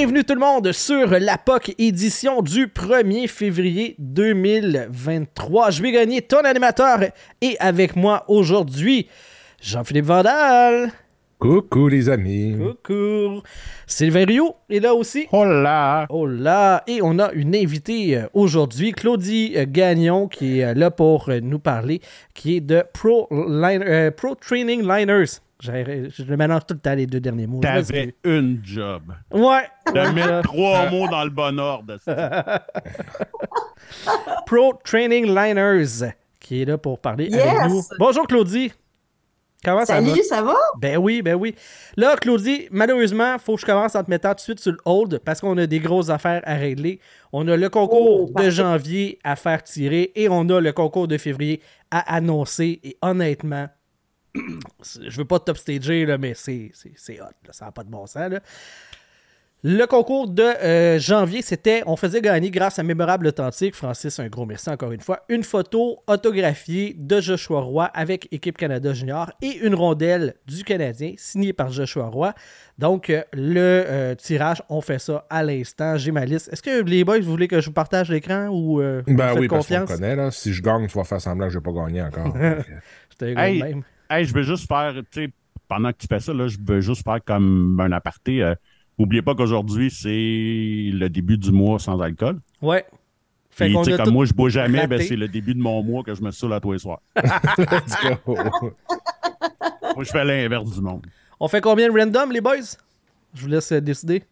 Bienvenue tout le monde sur la POC édition du 1er février 2023. Je vais gagner ton animateur et avec moi aujourd'hui, Jean-Philippe Vandal. Coucou les amis. Coucou. Sylvain Rio est là aussi. Hola. Hola. Et on a une invitée euh, aujourd'hui, Claudie euh, Gagnon, qui est euh, là pour nous parler, qui est de Pro, Pro Training Liners. Je le mélange tout le temps les deux derniers mots. T'avais une job. Ouais. De mettre trois mots dans le bon ordre. Pro Training Liners, qui est là pour parler avec nous. Bonjour Claudie. Comment ça Salut, ça va? Ben oui, ben oui. Là, Claudie, malheureusement, il faut que je commence en te mettant tout de suite sur le hold parce qu'on a des grosses affaires à régler. On a le concours oh, de janvier à faire tirer et on a le concours de février à annoncer. Et honnêtement, je veux pas top stager, là, mais c'est hot. Ça n'a pas de bon sens. Là. Le concours de euh, janvier, c'était, on faisait gagner grâce à Mémorable Authentique, Francis, un gros merci encore une fois, une photo autographiée de Joshua Roy avec Équipe Canada Junior et une rondelle du Canadien signée par Joshua Roy. Donc, euh, le euh, tirage, on fait ça à l'instant. J'ai ma liste. Est-ce que les boys, vous voulez que je vous partage l'écran ou ben oui, confiance? parce qu'on connaît, là. Si je gagne, tu vas faire semblant que je n'ai pas gagné encore. je hey, même. Hey, je veux juste faire, tu sais, pendant que tu fais ça, là, je veux juste faire comme un aparté. N'oubliez pas qu'aujourd'hui, c'est le début du mois sans alcool. Ouais. Fait comme moi, je bois jamais, ben, c'est le début de mon mois que je me saoule à tous les soirs. Let's go. moi, je fais l'inverse du monde. On fait combien de random, les boys? Je vous laisse euh, décider.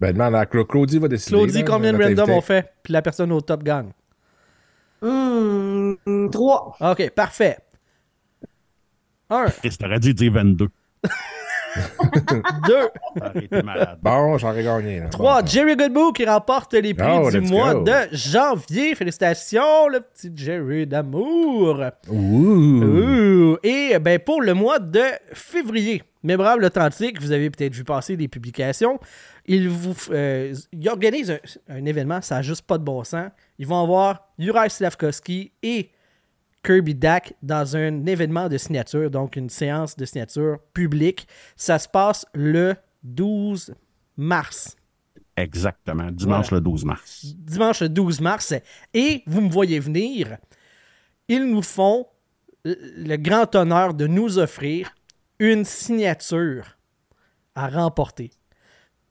Ben, demande à Claudie va décider. Claudie, combien de random on fait? Puis la personne au top gagne. Hum, trois. OK, parfait. Un. Chris, t'aurais dû dire 22. Deux. Bon, j'en ai gagné. Trois, Jerry Goodbook qui remporte les prix oh, du mois de janvier. Félicitations, le petit Jerry d'amour. Et ben, pour le mois de février, Mémorable Authentique, vous avez peut-être vu passer des publications. Ils, vous, euh, organisent un, événement, ça n'a juste pas de bon sens. Ils vont avoir Juraj Slavkovski et Kirby Dack dans un événement de signature, donc une séance de signature publique. Ça se passe le 12 mars. Exactement, dimanche le 12 mars. Dimanche le 12 mars. Et vous me voyez venir, ils nous font le grand honneur de nous offrir une signature à remporter.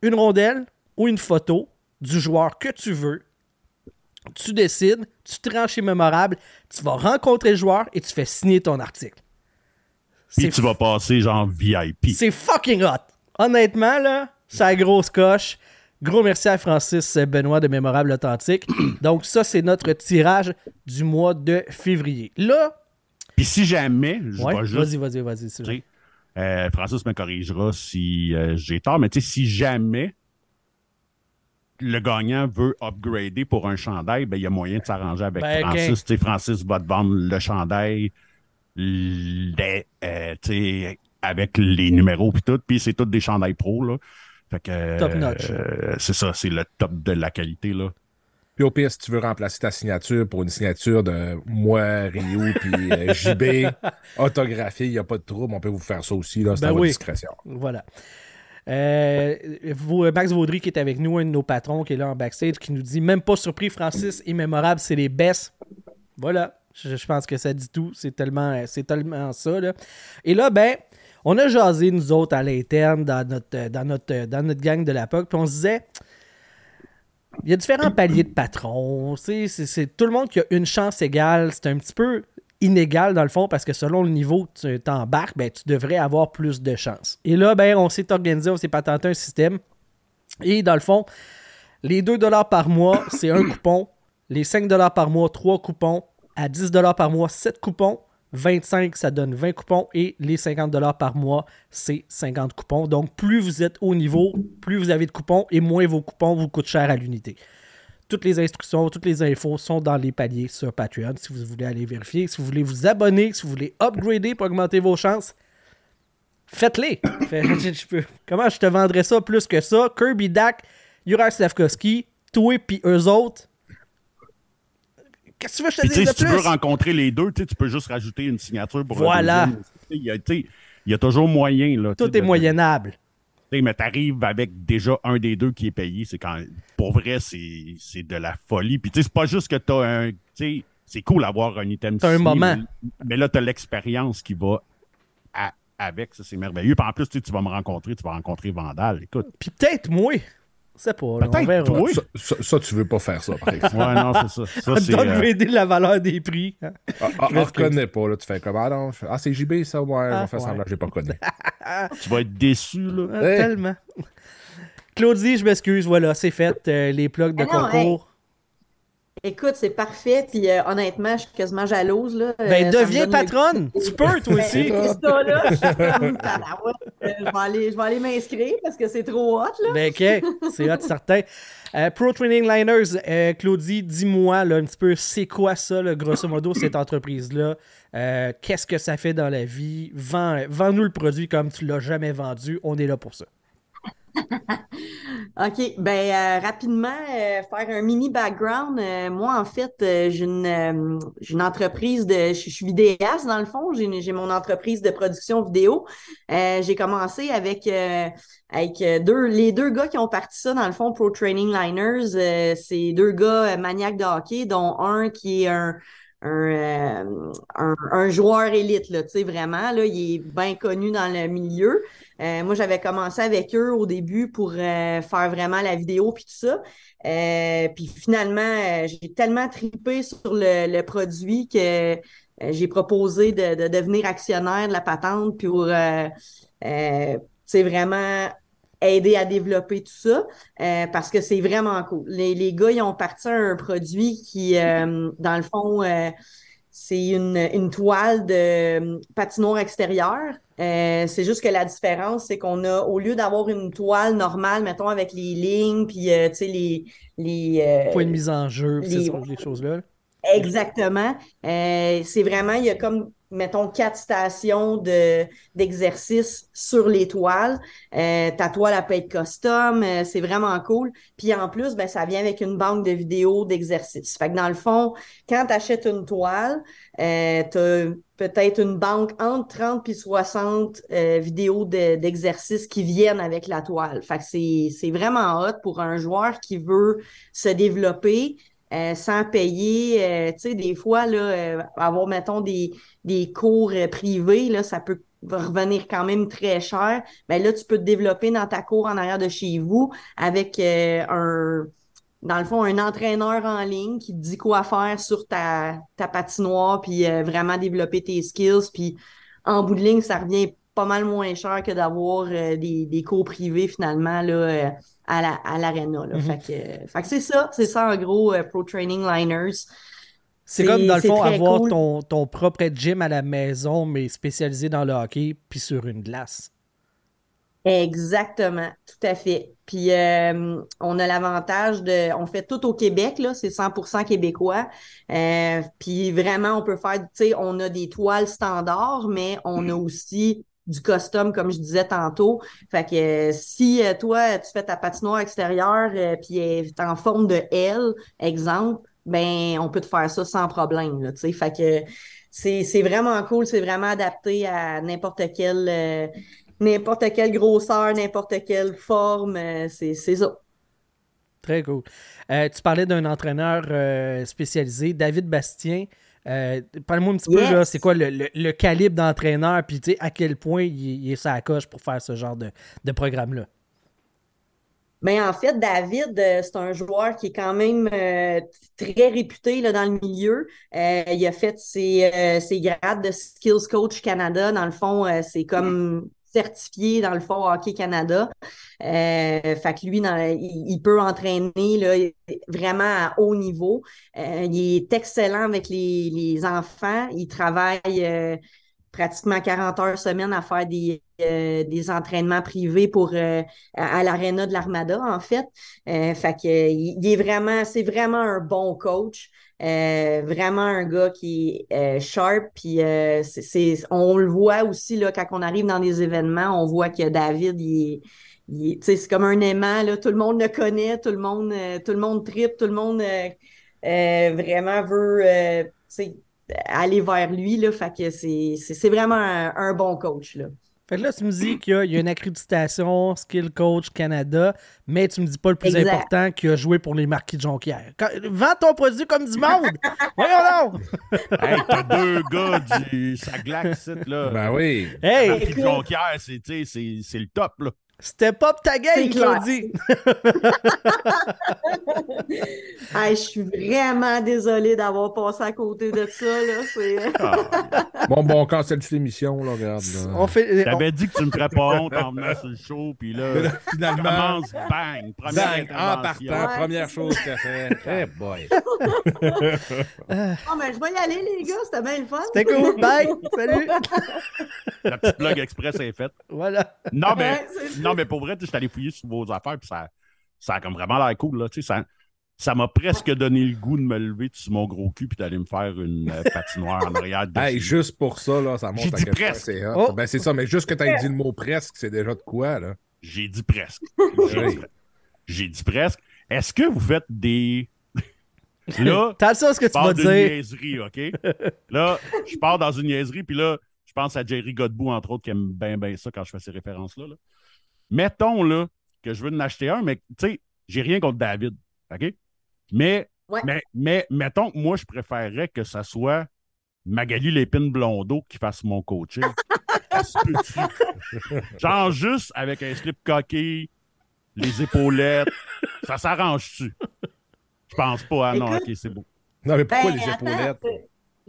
Une rondelle ou une photo du joueur que tu veux tu décides, tu te rends chez Mémorable, tu vas rencontrer le joueur et tu fais signer ton article. Puis tu vas passer genre VIP. C'est fucking hot. Honnêtement, là, c'est la grosse coche. Gros merci à Francis Benoît de Mémorable Authentique. Donc, ça, c'est notre tirage du mois de février. Là. Puis si jamais, je ouais, Vas-y, vas-y, vas-y. Euh, Francis me corrigera si euh, j'ai tort, mais tu sais, si jamais le gagnant veut upgrader pour un chandail, ben, il y a moyen de s'arranger avec ben, Francis. Francis va te vendre le chandail euh, avec les numéros puis tout. Puis c'est tous des chandails pro. Là. Fait que, top notch. Euh, c'est ça, c'est le top de la qualité. Là. Puis au pire, si tu veux remplacer ta signature pour une signature de moi, Rio, puis euh, JB, autographiée, il n'y a pas de trouble, on peut vous faire ça aussi, là, c'est ben à votre discrétion. Voilà. Euh, Max Vaudry qui est avec nous, un de nos patrons qui est là en backstage, qui nous dit même pas surpris, Francis, immémorable, c'est les best. Voilà, je, pense que ça dit tout. C'est tellement, c'est tellement ça. Et là, ben, on a jasé, nous autres, à l'interne, dans notre, dans, notre, dans notre gang de la POC, puis on se disait. Il y a différents paliers de patrons. C'est tout le monde qui a une chance égale. C'est un petit peu inégal dans le fond parce que selon le niveau que tu t'embarques, ben, tu devrais avoir plus de chance. Et là, ben, on s'est organisé, on s'est patenté un système. Et dans le fond, les 2 par mois, c'est un coupon. Les 5 par mois, 3 coupons. À 10 par mois, 7 coupons. 25, ça donne 20 coupons. Et les 50 par mois, c'est 50 coupons. Donc, plus vous êtes au niveau, plus vous avez de coupons et moins vos coupons vous coûtent cher à l'unité. Toutes les instructions, toutes les infos sont dans les paliers sur Patreon si vous voulez aller vérifier. Si vous voulez vous abonner, si vous voulez upgrader pour augmenter vos chances, faites-les. Comment je te vendrais ça plus que ça? Kirby Dak, Juraj Slavkovski, toi puis eux autres. Qu'est-ce que tu veux que je te dise de si tu veux rencontrer les deux, tu peux juste rajouter une signature pour Voilà. Il y, a, il y a toujours moyen. Là, Tout est moyennable. Mais t'arrives avec déjà un des deux qui est payé. C'est quand pour vrai, c'est de la folie. Puis c'est pas juste que t'as un. C'est cool d'avoir un item. T'as un moment. Mais, là, t'as l'expérience qui va avec. Ça, c'est merveilleux. Puis en plus, tu vas me rencontrer, tu vas rencontrer Vandal. Écoute. Puis peut-être moi. C'est pas. Peut-être Ça, ça, tu veux pas faire ça, par exemple. ouais, non, c'est ça. ça c'est, euh... aider la valeur des prix. Hein. Ah, ah, on reconnaît pas, là. Tu fais comme, ah non, ah, c'est JB, ça, ouais, ah, on va faire semblant, j'ai pas connu. tu vas être déçu, là. Ah, tellement. Claudie, je m'excuse, voilà, c'est fait. Euh, les plugs de concours. Écoute, c'est parfait. Puis euh, honnêtement, je suis quasiment jalouse. Là. Ben, euh, deviens patronne. Tu peux, toi aussi. c'est ça, là. Euh, je, vais aller, je vais aller m'inscrire parce que c'est trop hot. Là. Ben, OK. C'est hot, certain. Pro Training Liners, Claudie, dis-moi un petit peu, c'est quoi ça, là, grosso modo, cette entreprise-là? Qu'est-ce que ça fait dans la vie? Vends, vends-nous le produit comme tu l'as jamais vendu. On est là pour ça. OK. Ben euh, rapidement, euh, faire un mini background. Euh, moi, en fait, j'ai une, entreprise de. Je, suis vidéaste, dans le fond. J'ai mon entreprise de production vidéo. j'ai commencé avec, avec deux, les deux gars qui ont parti ça, dans le fond, Pro Training Liners. C'est deux gars maniaques de hockey, dont un qui est un. Un, un, joueur élite, tu sais, vraiment, là, il est bien connu dans le milieu. Euh, moi, j'avais commencé avec eux au début pour euh, faire vraiment la vidéo puis tout ça. Euh, puis finalement, j'ai tellement tripé sur le, produit que j'ai proposé de, devenir actionnaire de la patente pour c'est vraiment aider à développer tout ça parce que c'est vraiment cool. Les, les, gars, ils ont parti un produit qui, dans le fond, c'est une, une, toile de patinoire extérieure euh, c'est juste que la différence, c'est qu'on a, au lieu d'avoir une toile normale, mettons, avec les lignes, puis, euh, tu sais, les... les euh, Point de mise en jeu, les... ces choses-là. Exactement. c'est vraiment, il y a comme mettons, quatre stations de, d'exercice sur les toiles. Euh, ta toile, elle peut être custom, euh, c'est vraiment cool. Puis en plus, ben, ça vient avec une banque de vidéos d'exercice. Fait que dans le fond, quand tu achètes une toile, euh, tu as peut-être une banque entre 30 et 60 euh, vidéos d'exercices qui viennent avec la toile. Fait c'est vraiment hot pour un joueur qui veut se développer, euh, sans payer. Euh, tu sais, des fois, là, euh, avoir, mettons, des, des cours privés, là, ça peut revenir quand même très cher. Ben là, tu peux te développer dans ta cour en arrière de chez vous avec un, dans le fond, un entraîneur en ligne qui te dit quoi faire sur ta, ta patinoire, puis vraiment développer tes skills. Puis en bout de ligne, ça revient pas mal moins cher que d'avoir des, des cours privés finalement là, à. La, mm-hmm. fait, que, c'est ça, c'est ça en gros, euh, Pro Training Liners. C'est comme dans le fond avoir ton, ton, propre gym à la maison, mais spécialisé dans le hockey, puis sur une glace. Exactement, tout à fait. Puis euh, on a l'avantage de, on fait tout au Québec là, c'est 100% québécois. Euh, puis vraiment, on peut faire, tu sais, on a des toiles standards, mais on a aussi du custom, comme je disais tantôt. Fait que euh, si euh, toi, tu fais ta patinoire extérieure euh, puis elle en forme de L, exemple, ben on peut te faire ça sans problème. Fait que c'est vraiment cool, c'est vraiment adapté à n'importe quelle n'importe quelle grosseur, n'importe quelle forme. c'est ça. Très cool. tu parlais d'un entraîneur spécialisé, David Bastien. Euh, parle-moi un petit peu, c'est quoi le, calibre d'entraîneur, puis à quel point il, est sa coche pour faire ce genre de, programme-là? Ben, en fait, David, euh, c'est un joueur qui est quand même euh, très réputé là, dans le milieu. il a fait ses, ses, grades de Skills Coach Canada. Dans le fond, c'est comme certifié dans le fond Hockey Canada. Euh, fait que lui, il, peut entraîner là, vraiment à haut niveau. Euh, il est excellent avec les, enfants. Il travaille euh, pratiquement 40 heures semaine à faire des, des entraînements privés pour à, l'aréna de l'Armada, en fait. fait que il est vraiment, c'est vraiment un bon coach. Euh, vraiment un gars qui est euh, sharp. Puis euh, c'est, on le voit aussi là, quand on arrive dans des événements, on voit que David, il est, c'est comme un aimant, là, tout le monde le connaît, tout le monde, tout le monde tripe, tout le monde vraiment veut aller vers lui. Là, fait que c'est, vraiment un, bon coach. Là. Fait que là, tu me dis qu'il y, a une accréditation Skill Coach Canada, mais tu me dis pas le plus important qu'il a joué pour les marquis de Jonquière. vends ton produit comme du monde! Voyons donc! hey, t'as deux gars du Saglac, là. Ben oui. Hey! Marquis de Jonquière, c'est le top, là. Step up ta game, Claudie! je suis vraiment désolée d'avoir passé à côté de ça. Là. Ah. bon, bon, quand c'est l'émission, là, regarde. Là. On fait, T'avais dit que tu me ferais pas honte en venant sur le show, puis là, finalement, commence, bang, première bang, en partant, première chose que tu as fait. Hey boy! oh, mais je vais y aller, les gars, c'était bien le fun. C'était cool, bye! Salut! La petite plug express est faite. Voilà. Non, mais, non, mais pour vrai, je suis allé fouiller sur vos affaires, puis ça, ça a comme vraiment l'air cool. Là, ça, ça m'a presque donné le goût de me lever sur mon gros cul puis d'aller me faire une euh, patinoire en arrière. hey, juste pour ça, là, ça montre à quel presque. c'est oh. Ben, c'est ça, mais juste que tu aies dit le mot presque, c'est déjà de quoi, là? J'ai dit presque. J'ai dit, presque. Est-ce que vous faites des. Là, T'as ça ce que tu vas dire. niaiserie, OK? Là, je pars dans une niaiserie, puis là, je pense à Jerry Godbout, entre autres, qui aime bien, bien ça quand je fais ces références-là. Là. Mettons, là, que je veux en acheter un, mais tu sais, j'ai rien contre David. OK? Mais, mais, mais, mettons, moi, je préférerais que ça soit Magali Lépine Blondeau qui fasse mon coaching. Genre juste avec un slip coquille, les épaulettes. Ça s'arrange-tu? Je pense pas. Ah non, ok, c'est beau. Non, mais pourquoi ben, les épaulettes?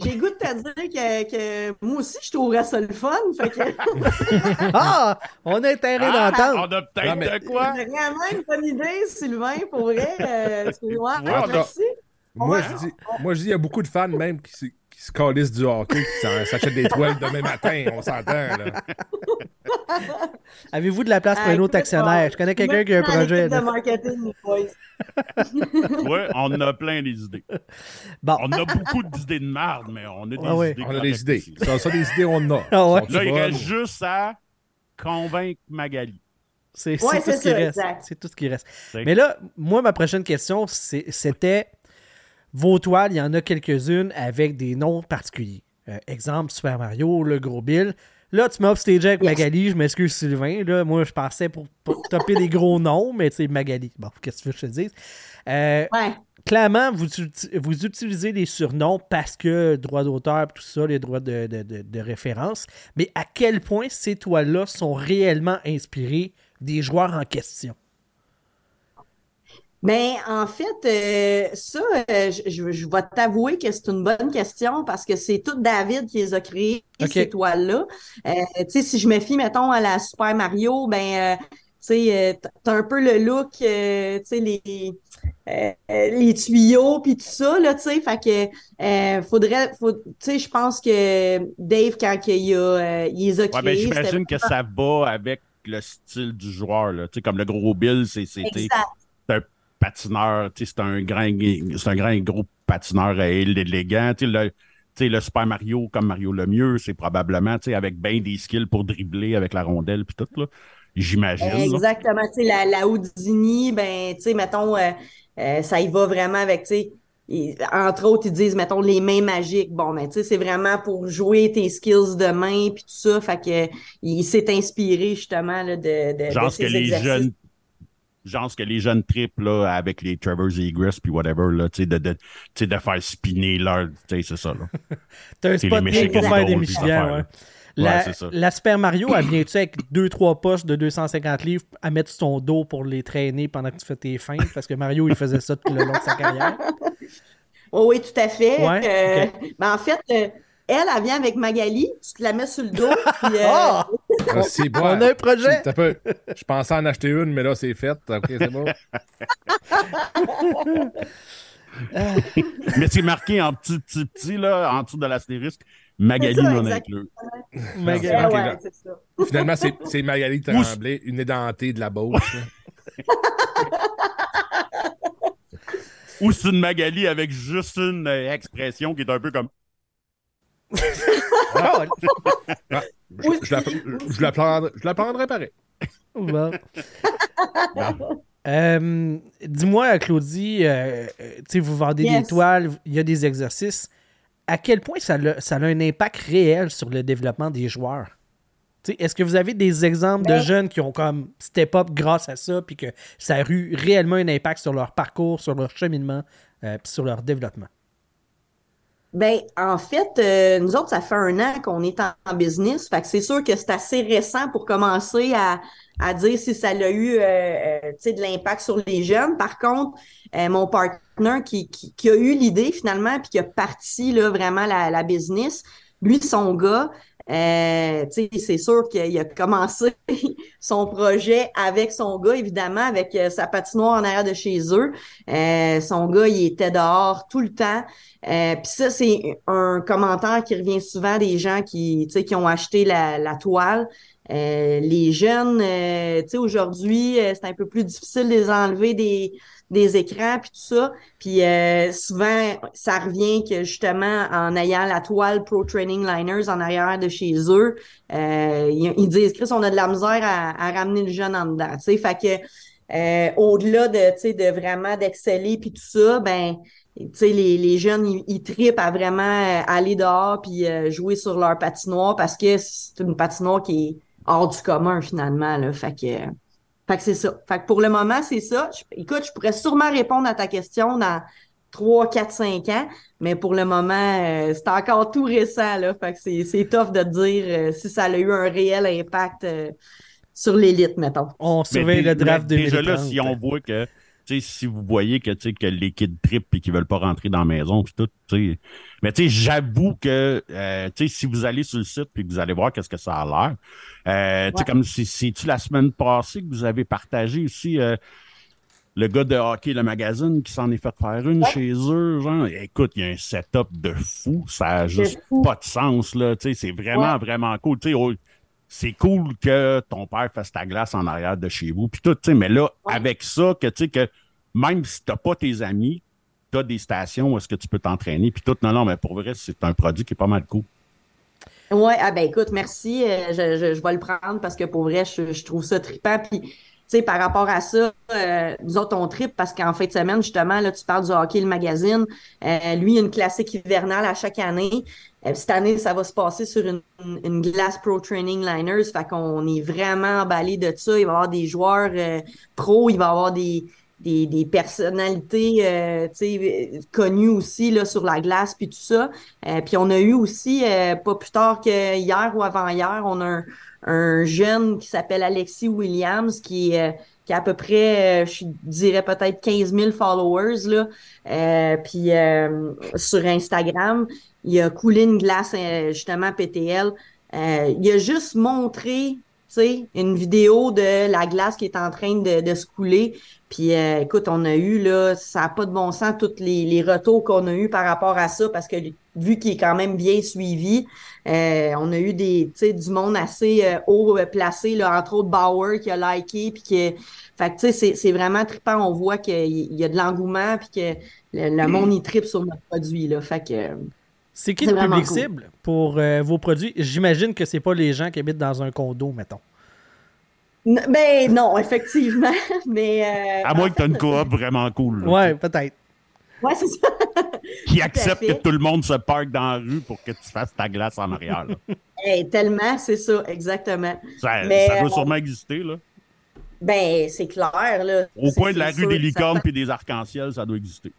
J'ai goût de te dire que, que, moi aussi, je trouverais ça le fun. Fait que... ah! On a intérêt ah, d'entendre. On a peut-être de quoi? C'est vraiment une bonne idée, Sylvain, pour vrai. Euh, moi, moi, je dis, moi, je dis, il y a beaucoup de fans même qui, qui se calissent du hockey, qui s'achètent des toiles demain matin. On s'entend, là. Avez-vous de la place pour un autre actionnaire? Je connais quelqu'un qui a un projet. de marketing, oui, on a plein d'idées. Bon. On a beaucoup d'idées de merde, mais on a des idées. On a des idées. Ça, ça, des idées, on a. Ah Là, il reste juste à convaincre Magali. C'est tout, ce qui reste. C'est tout ce qui reste. Mais là, moi, ma prochaine question, c'était vos toiles, il y en a quelques-unes avec des noms particuliers. Euh, exemple, Super Mario, le gros Bill. Là, tu m'as upstagé avec Magali, je m'excuse Sylvain. Là, moi, je pensais pour, pour topper des gros noms, mais c'est Magali. Bon, qu'est-ce que tu veux que je te dise? Euh, clairement, vous, vous utilisez des surnoms parce que droit d'auteur, tout ça, les droits de, de, référence. Mais à quel point ces toiles-là sont réellement inspirées des joueurs en question? Mais en fait, euh, ça, euh, je, je, vais t'avouer que c'est une bonne question parce que c'est tout David qui les a créés, ces toiles-là. Euh, tu sais, si je me fie, mettons, à la Super Mario, ben, tu sais, t'as un peu le look, tu sais, les, les tuyaux puis tout ça, là, tu sais, fait que faudrait, faut, tu sais, je pense que Dave, quand il, a, il les a créés... Ouais, ben, j'imagine que ça va avec le style du joueur, là, tu sais, comme le gros Bill, c'est patineur, c'est un grand, c'est un grand gros patineur élégant. Le, le Super Mario comme Mario le mieux, c'est probablement avec bien des skills pour dribbler avec la rondelle puis tout là. J'imagine. Exactement. La, la Houdini, ben, tu sais, mettons, euh, euh, ça y va vraiment avec, tu sais, entre autres, ils disent, mettons, les mains magiques. Bon, ben, tu sais, c'est vraiment pour jouer tes skills de main puis tout ça. Fait que il s'est inspiré justement là, de, de, Genre que les jeunes genre ce que les jeunes tripent là, avec les Trevor Zegras puis whatever, là, de, de, de faire spinner leur. C'est ça. T'as un spot pour faire des Micheliens, ouais. La, la, Super Mario, elle vient-tu avec 2-3 postes de 250 livres à mettre sur ton dos pour les traîner pendant que tu fais tes fins? Parce que Mario, il faisait ça tout le long de sa carrière. Oh oui, tout à fait. Ouais, euh, ben, en fait, euh, elle, elle vient avec Magali, tu te la mets sur le dos. Puis, euh... Ah! ah c'est bon. On a un projet. Je pensais en acheter une, mais là, c'est fait. OK, c'est bon. mais c'est marqué en petit, petit, petit, là, en dessous de l'astérisque. Magali non inclus. Magali. Ouais, ça. Finalement, c'est Magali Tremblay, une édentée de la bouche. Ou c'est une Magali avec juste une euh, expression qui est un peu comme ah, je, la, je, la prendrai, je la prendrai pareil. Euh, dis-moi, Claudie, euh, vous vendez des toiles, il y a des exercices. À quel point ça a, ça a un impact réel sur le développement des joueurs? Est-ce que vous avez des exemples de jeunes qui ont comme step up grâce à ça, puis que ça a eu réellement un impact sur leur parcours, sur leur cheminement, euh, puis sur leur développement? Ben, en fait, euh, nous autres, ça fait un an qu'on est en, business. Fait que c'est sûr que c'est assez récent pour commencer à, à dire si ça a eu euh, euh de l'impact sur les jeunes. Par contre, mon partenaire qui, qui, qui, a eu l'idée finalement, puis qui a parti là, vraiment la, la business, lui, son gars, euh, c'est sûr qu'il a commencé son projet avec son gars, évidemment, avec euh, sa patinoire en arrière de chez eux. Euh, son gars, il était dehors tout le temps. Euh, Puis ça, c'est un commentaire qui revient souvent des gens qui, qui ont acheté la, la toile. les jeunes, aujourd'hui, c'est un peu plus difficile de les enlever des, des écrans puis tout ça. Puis euh, souvent, ça revient que justement, en ayant la toile Pro Training Liners en arrière de chez eux, euh, ils, disent Chris, on a de la misère à, ramener le jeune en dedans. sais Fait que euh, au-delà de, de vraiment d'exceller puis tout ça, ben les, les jeunes, ils, tripent à vraiment aller dehors puis jouer sur leur patinoire parce que c'est une patinoire qui est hors du commun finalement. Là. Fait que fait que c'est ça. Fait que pour le moment, c'est ça. écoute, je pourrais sûrement répondre à ta question dans 3, 4, 5 ans, mais pour le moment, euh, c'est encore tout récent. Là, fait que c'est tough de dire euh, si ça a eu un réel impact euh, sur l'élite, mettons. On surveille le draft de Déjà là, si on voit que si vous voyez que, que les kids trip et qu'ils veulent pas rentrer dans la maison, tout, mais j'avoue que euh, si vous allez sur le site et que vous allez voir qu'est-ce que ça a l'air, euh, comme c'est-tu la semaine passée que vous avez partagé aussi euh, le gars de hockey, le magazine, qui s'en est fait faire une chez eux, genre, écoute, il y a un setup de fou, ça a juste pas de sens, là, c'est vraiment, vraiment cool, c'est cool que ton père fasse ta glace en arrière de chez vous, puis tout, mais là, avec ça, que, tu sais, que même si t'as pas tes amis, tu as des stations où est-ce que tu peux t'entraîner, puis tout, non, non, mais pour vrai, c'est un produit qui est pas mal cool. Oui, ah ben écoute, merci. Euh, je, je, vais le prendre parce que pour vrai, je, je trouve ça trippant. Puis par rapport à ça, euh, nous autres, on tripe parce qu'en fin de semaine, justement, là, tu parles du hockey, le magazine. Euh, lui, il y a une classique hivernale à chaque année. Euh, cette année, ça va se passer sur une, une, glace Pro Training Liners. Fait qu'on est vraiment emballé de ça. Il va y avoir des joueurs pros, il va y avoir des, des, des personnalités connues aussi là, sur la glace, puis tout ça. puis on a eu aussi, pas plus tard que hier ou avant-hier, on a un un jeune qui s'appelle Alexis Williams, qui, euh, qui a à peu près, euh, je dirais peut-être 15 000 followers, là. Euh, puis sur Instagram, il a coulé une glace, justement, PTL. il a juste montré une vidéo de la glace qui est en train de, de se couler. Puis écoute, on a eu là, ça n'a pas de bon sens, tous les, les retours qu'on a eu par rapport à ça, parce que vu qu'il est quand même bien suivi, euh, on a eu des, du monde assez euh, haut euh, placé, là, entre autres Bauer qui a liké, puis que, fait tu sais, c'est vraiment trippant. On voit qu'il y a de l'engouement, puis que le, monde y tripe sur notre produit, là. Fait que. C'est qui le public cible pour vos produits? J'imagine que c'est pas les gens qui habitent dans un condo, mettons. ben non, effectivement. mais à moins que tu aies une coop vraiment cool. ouais, peut-être. Ouais, c'est ça. qui accepte que tout le monde se parque dans la rue pour que tu fasses ta glace en arrière. tellement, c'est ça, exactement. Ça, doit euh, sûrement exister, là. Ben, c'est clair, là. Au coin de la rue des licornes et des arcs-en-ciel, ça doit exister.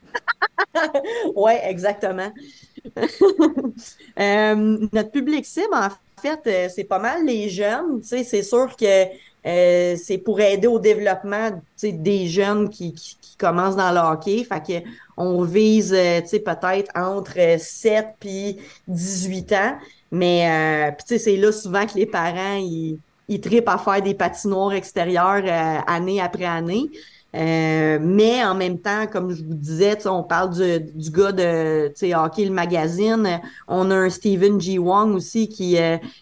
oui, exactement. Euh, notre public cible, en fait, euh, c'est pas mal les jeunes. C'est sûr que c'est pour aider au développement des jeunes qui, commence dans le hockey. Fait que on vise, euh, peut-être entre 7 puis 18 ans. Mais, euh, c'est là souvent que les parents, ils, tripent à faire des patinoires extérieures euh, année après année. Mais en même temps, comme je vous disais, on parle du, du gars de Hockey le magazine. On a un Steven G. Wong aussi qui,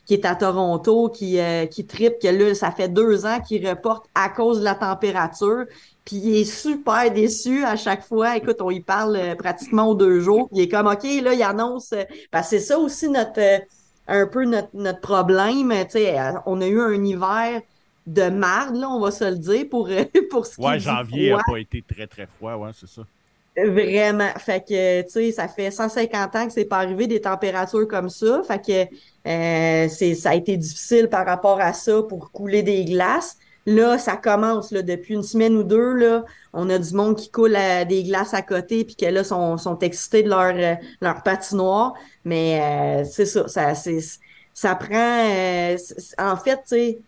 qui est à Toronto, qui, qui tripe, que là, ça fait deux ans qu'il reporte à cause de la température. Puis il est super déçu à chaque fois. Écoute, on y parle euh, pratiquement aux deux jours. il est comme OK, là, il annonce. Euh, que c'est ça aussi notre euh, un peu notre, notre problème. Sais, on a eu un hiver de marde, là, on va se le dire, pour, pour ce Ouais, janvier n'a pas été très, très froid, ouais, c'est ça. Vraiment. Fait que, tu sais, ça fait 150 ans que c'est pas arrivé des températures comme ça. Fait que euh, c'est, ça a été difficile par rapport à ça pour couler des glaces. Là, ça commence là, depuis une semaine ou deux. Là, on a du monde qui coule des glaces à côté, puis que là, sont, sont excités de leur, euh, leur patinoire. Mais euh, c'est ça, ça, c'est, ça prend. en fait, tu sais,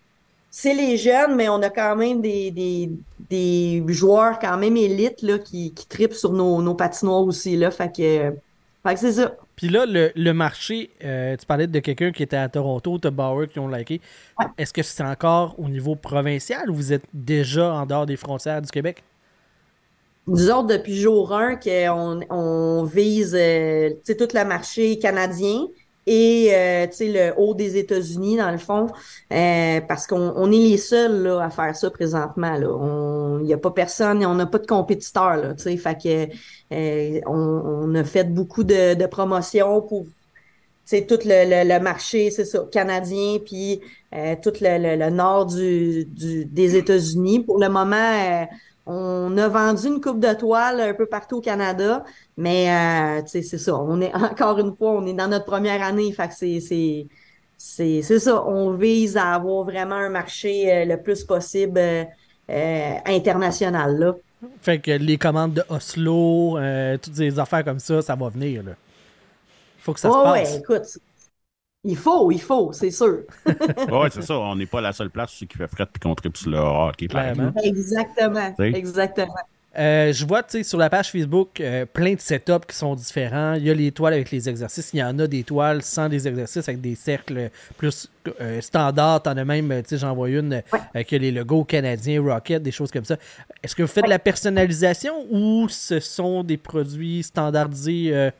c'est les jeunes, mais on a quand même des, des, des joueurs quand même élites là, qui, qui tripent sur nos, nos patinoires aussi. Là, fait que, fait que c'est ça. Puis là, le, le marché, euh, tu parlais de quelqu'un qui était à Toronto, de Bauer qui ont liké. Est-ce que c'est encore au niveau provincial ou vous êtes déjà en dehors des frontières du Québec? Disons depuis jour 1 qu'on on vise euh, tout le marché canadien et euh, le haut des États-Unis dans le fond euh, parce qu'on on est les seuls là, à faire ça présentement là. Il n'y a pas personne on n'a pas de compétiteurs là tu sais. Fait que euh, on, on, a fait beaucoup de, de promotions pour c'est tout le, le, marché c'est ça canadien puis euh, tout le, le, nord du, du des États-Unis. Pour le moment on a vendu une coupe de toile un peu partout au Canada, mais euh, c'est ça. On est encore une fois, on est dans notre première année, fait que c'est c'est ça. On vise à avoir vraiment un marché euh, le plus possible euh, international là. Fait que les commandes de Oslo, toutes ces affaires comme ça, ça va venir là. Faut que ça se passe. Ouais, écoute, il faut, il faut, c'est sûr. oui, c'est ça. On n'est pas la seule place qui fait fret et qu'on tripe sur le hockey. Exactement. Exactement. Euh, je vois sur la page Facebook euh, plein de setups qui sont différents. Il y a les toiles avec les exercices. Il y en a des toiles sans des exercices avec des cercles plus euh, standards. T'en as même, j'en vois une avec les logos canadiens, Rocket, des choses comme ça. Est-ce que vous faites de la personnalisation ou ce sont des produits standardisés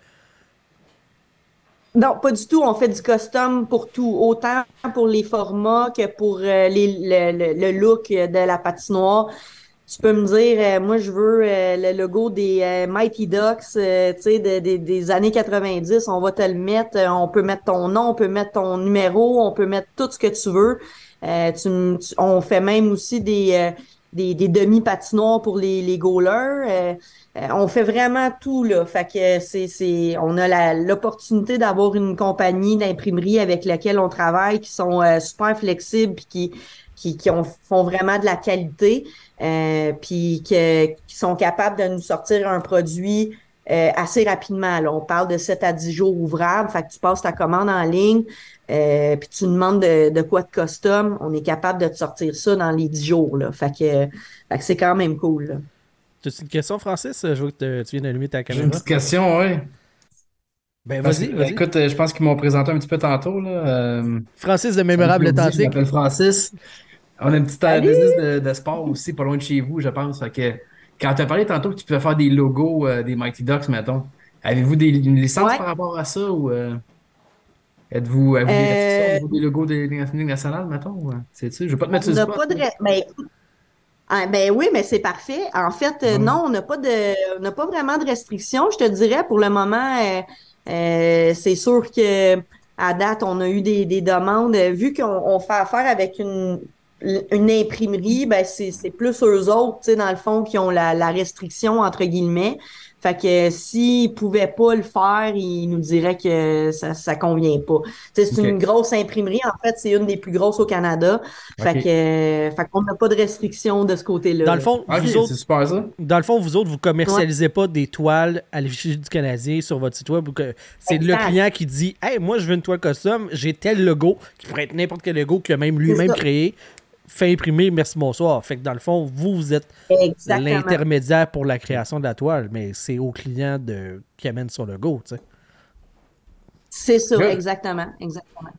non, pas du tout. On fait du custom pour tout, autant pour les formats que pour euh, les, le, look de la patinoire. Tu peux me dire, euh, moi, je veux euh, le logo des Mighty Ducks, tu sais, des années 90. On va te le mettre. on peut mettre ton nom, on peut mettre ton numéro, on peut mettre tout ce que tu veux. Tu, on fait même aussi des des, des demi-patinoires pour les, les goalers. Euh, euh, on fait vraiment tout, là. Fait que c'est, c'est, on a l'opportunité d'avoir une compagnie d'imprimerie avec laquelle on travaille qui sont euh, super flexibles puis qui, qui, qui ont, font vraiment de la qualité, puis qui sont capables de nous sortir un produit assez rapidement. Là. On parle de 7 à 10 jours ouvrables. Fait que tu passes ta commande en ligne, euh, puis tu demandes de, quoi de custom, on est capable de te sortir ça dans les 10 jours. Là. Fait que, c'est quand même cool. Tu as une question, Francis? Je vois que tu viens d'allumer ta caméra. J'ai une petite question, oui. Ben, vas-y, vas Écoute, euh, je pense qu'ils m'ont présenté un petit peu tantôt. Là. Euh, Francis de Mémorable Authentique. Je m'appelle Francis. On a une petite business de, sport aussi, pas loin de chez vous, je pense. Fait que, quand tu as parlé tantôt que tu pouvais faire des logos des Mighty Ducks, mettons, avez-vous des, une licence par rapport à ça? ou Êtes-vous avez euh... des logos des Ligues nationales, mettons? C'est-tu? Je vais pas te mettre sur le spot. Pas de... ben, ah, ben, oui, mais c'est parfait. En fait, euh, non, on n'a pas de, on n'a pas vraiment de restrictions. Je te dirais, pour le moment, euh, euh, c'est sûr que à date, on a eu des, des demandes. Vu qu'on fait affaire avec une, une imprimerie, ben c'est plus eux autres, dans le fond, qui ont la, la restriction, entre guillemets. Fait que s'il pouvait pas le faire, il nous dirait que ça, ça convient pas. C'est une grosse imprimerie. En fait, c'est une des plus grosses au Canada. Fait que, fait qu'on n'a pas de restrictions de ce côté-là. Dans le fond, vous autres, super, ça. Dans le fond, vous autres, vous commercialisez pas des toiles à l'effigie du Canadien sur votre site web. C'est le client qui dit Hey, moi, je veux une toile custom, j'ai tel logo, qui pourrait être n'importe quel logo qu'il a même lui-même créé fait imprimer, merci, bonsoir. Fait que dans le fond, vous, vous êtes l'intermédiaire pour la création de la toile, mais c'est au client de, qui amène sur le go, tu sais. C'est ça, exactement, exactement.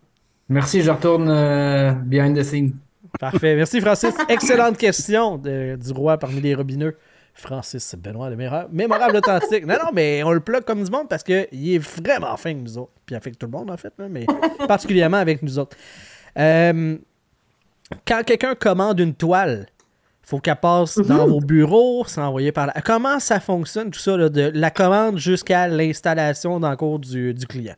Merci, je retourne euh, behind the scene. Parfait. Merci, Francis. Excellente question du roi parmi les robineux. Francis Benoît, le mémorable authentique. Non, non, mais on le plug comme du monde parce qu'il est vraiment fin nous autres. Puis avec tout le monde, en fait, mais particulièrement avec nous autres. Euh, quand quelqu'un commande une toile, il faut qu'elle passe dans mhm. vos bureaux, s'envoyer par là. Comment ça fonctionne tout ça, de la commande jusqu'à l'installation dans le cours du, client?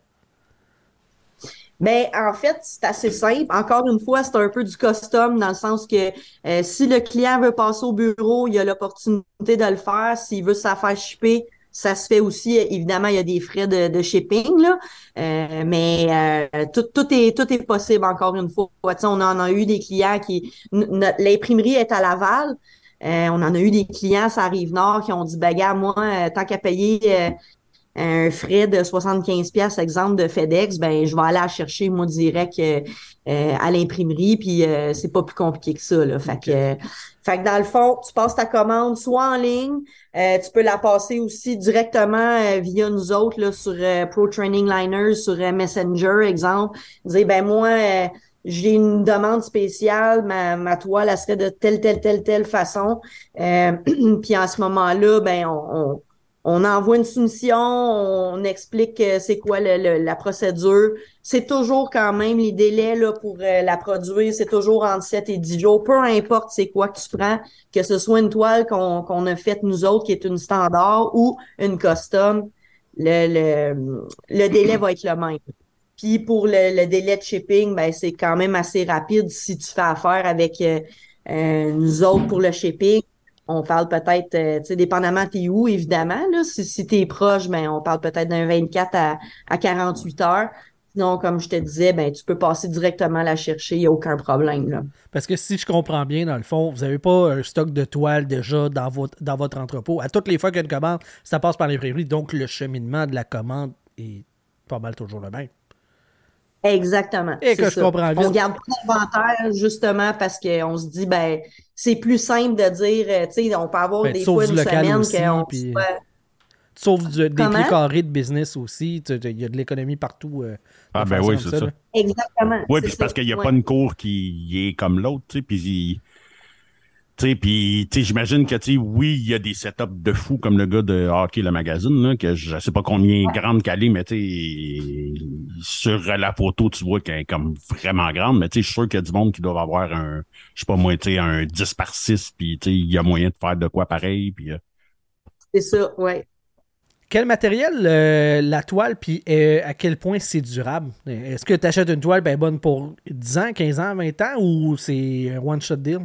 Mais ben, en fait, c'est assez simple. Encore une fois, c'est un peu du custom dans le sens que euh, si le client veut passer au bureau, il a l'opportunité de le faire. S'il veut se faire shipper, ça se fait aussi, évidemment, il y a des frais de, shipping, là, euh, mais euh, tout, tout, est, tout est possible, encore une fois. on en a eu des clients qui... L'imprimerie est à Laval. Euh, on en a eu des clients, ça arrive nord, qui ont dit, ben, gars, moi, tant qu'à payer un frais de 75 pièces exemple de FedEx, ben je vais aller la chercher moi direct euh, euh, à l'imprimerie puis euh, c'est pas plus compliqué que ça là. Fait que fait que dans le fond, tu passes ta commande soit en ligne, tu peux la passer aussi directement via nous autres là sur Pro Training Liners sur Messenger exemple, dire ben moi j'ai une demande spéciale, ma, ma toile, elle serait de telle, telle, telle, telle façon. puis en ce moment-là, ben, on, on envoie une soumission, on explique euh, c'est quoi la procédure. C'est toujours quand même les délais pour euh, la produire, c'est toujours entre 7 et 10 jours, peu importe c'est quoi que tu prends, que ce soit une toile qu'on a faite nous autres, qui est une standard, ou une custom, le, le, le délai va être le même. Puis pour le, délai de shipping, ben c'est quand même assez rapide si tu fais affaire avec euh, nous autres pour le shipping on parle peut-être, euh, tu sais, dépendamment t'es où, évidemment, si, si t'es proche, ben, on parle peut-être d'un 24 à, à 48 heures. Sinon, comme je te disais, ben, tu peux passer directement la chercher, il n'y a aucun problème. Parce que si je comprends bien, dans le fond, vous n'avez pas un stock de toiles déjà dans votre, dans votre entrepôt. À toutes les fois qu'il y a une commande, ça passe par l'imprimerie, donc le cheminement de la commande est pas mal toujours le même. Exactement. Et que je comprends On garde pas d'inventaire justement parce qu'on se dit, ben, c'est plus simple de dire, euh, tu sais, on peut avoir ben, des fois une semaine qu'on puis... Tu sauves des prix carrés de business aussi. Il y a de l'économie partout. Euh, ah, ben oui, c'est ça. Exactement. Oui, puis parce qu'il n'y a pas une cour qui est comme l'autre, tu sais, puis puis j'imagine que tu oui, il y a des setups de fou comme le gars de Hockey le magazine, là, que je sais pas combien grande qu'elle est, mais tu sur la photo, tu vois qu'elle est comme vraiment grande, mais tu sais, je suis sûr qu'il y a du monde qui doit avoir un, je sais pas moi, tu un 10 par 6, puis tu il y a moyen de faire de quoi pareil, puis. Euh. C'est ça, ouais. Quel matériel euh, la toile, puis euh, à quel point c'est durable? Est-ce que tu achètes une toile ben, bonne pour 10 ans, 15 ans, 20 ans ou c'est un one-shot deal?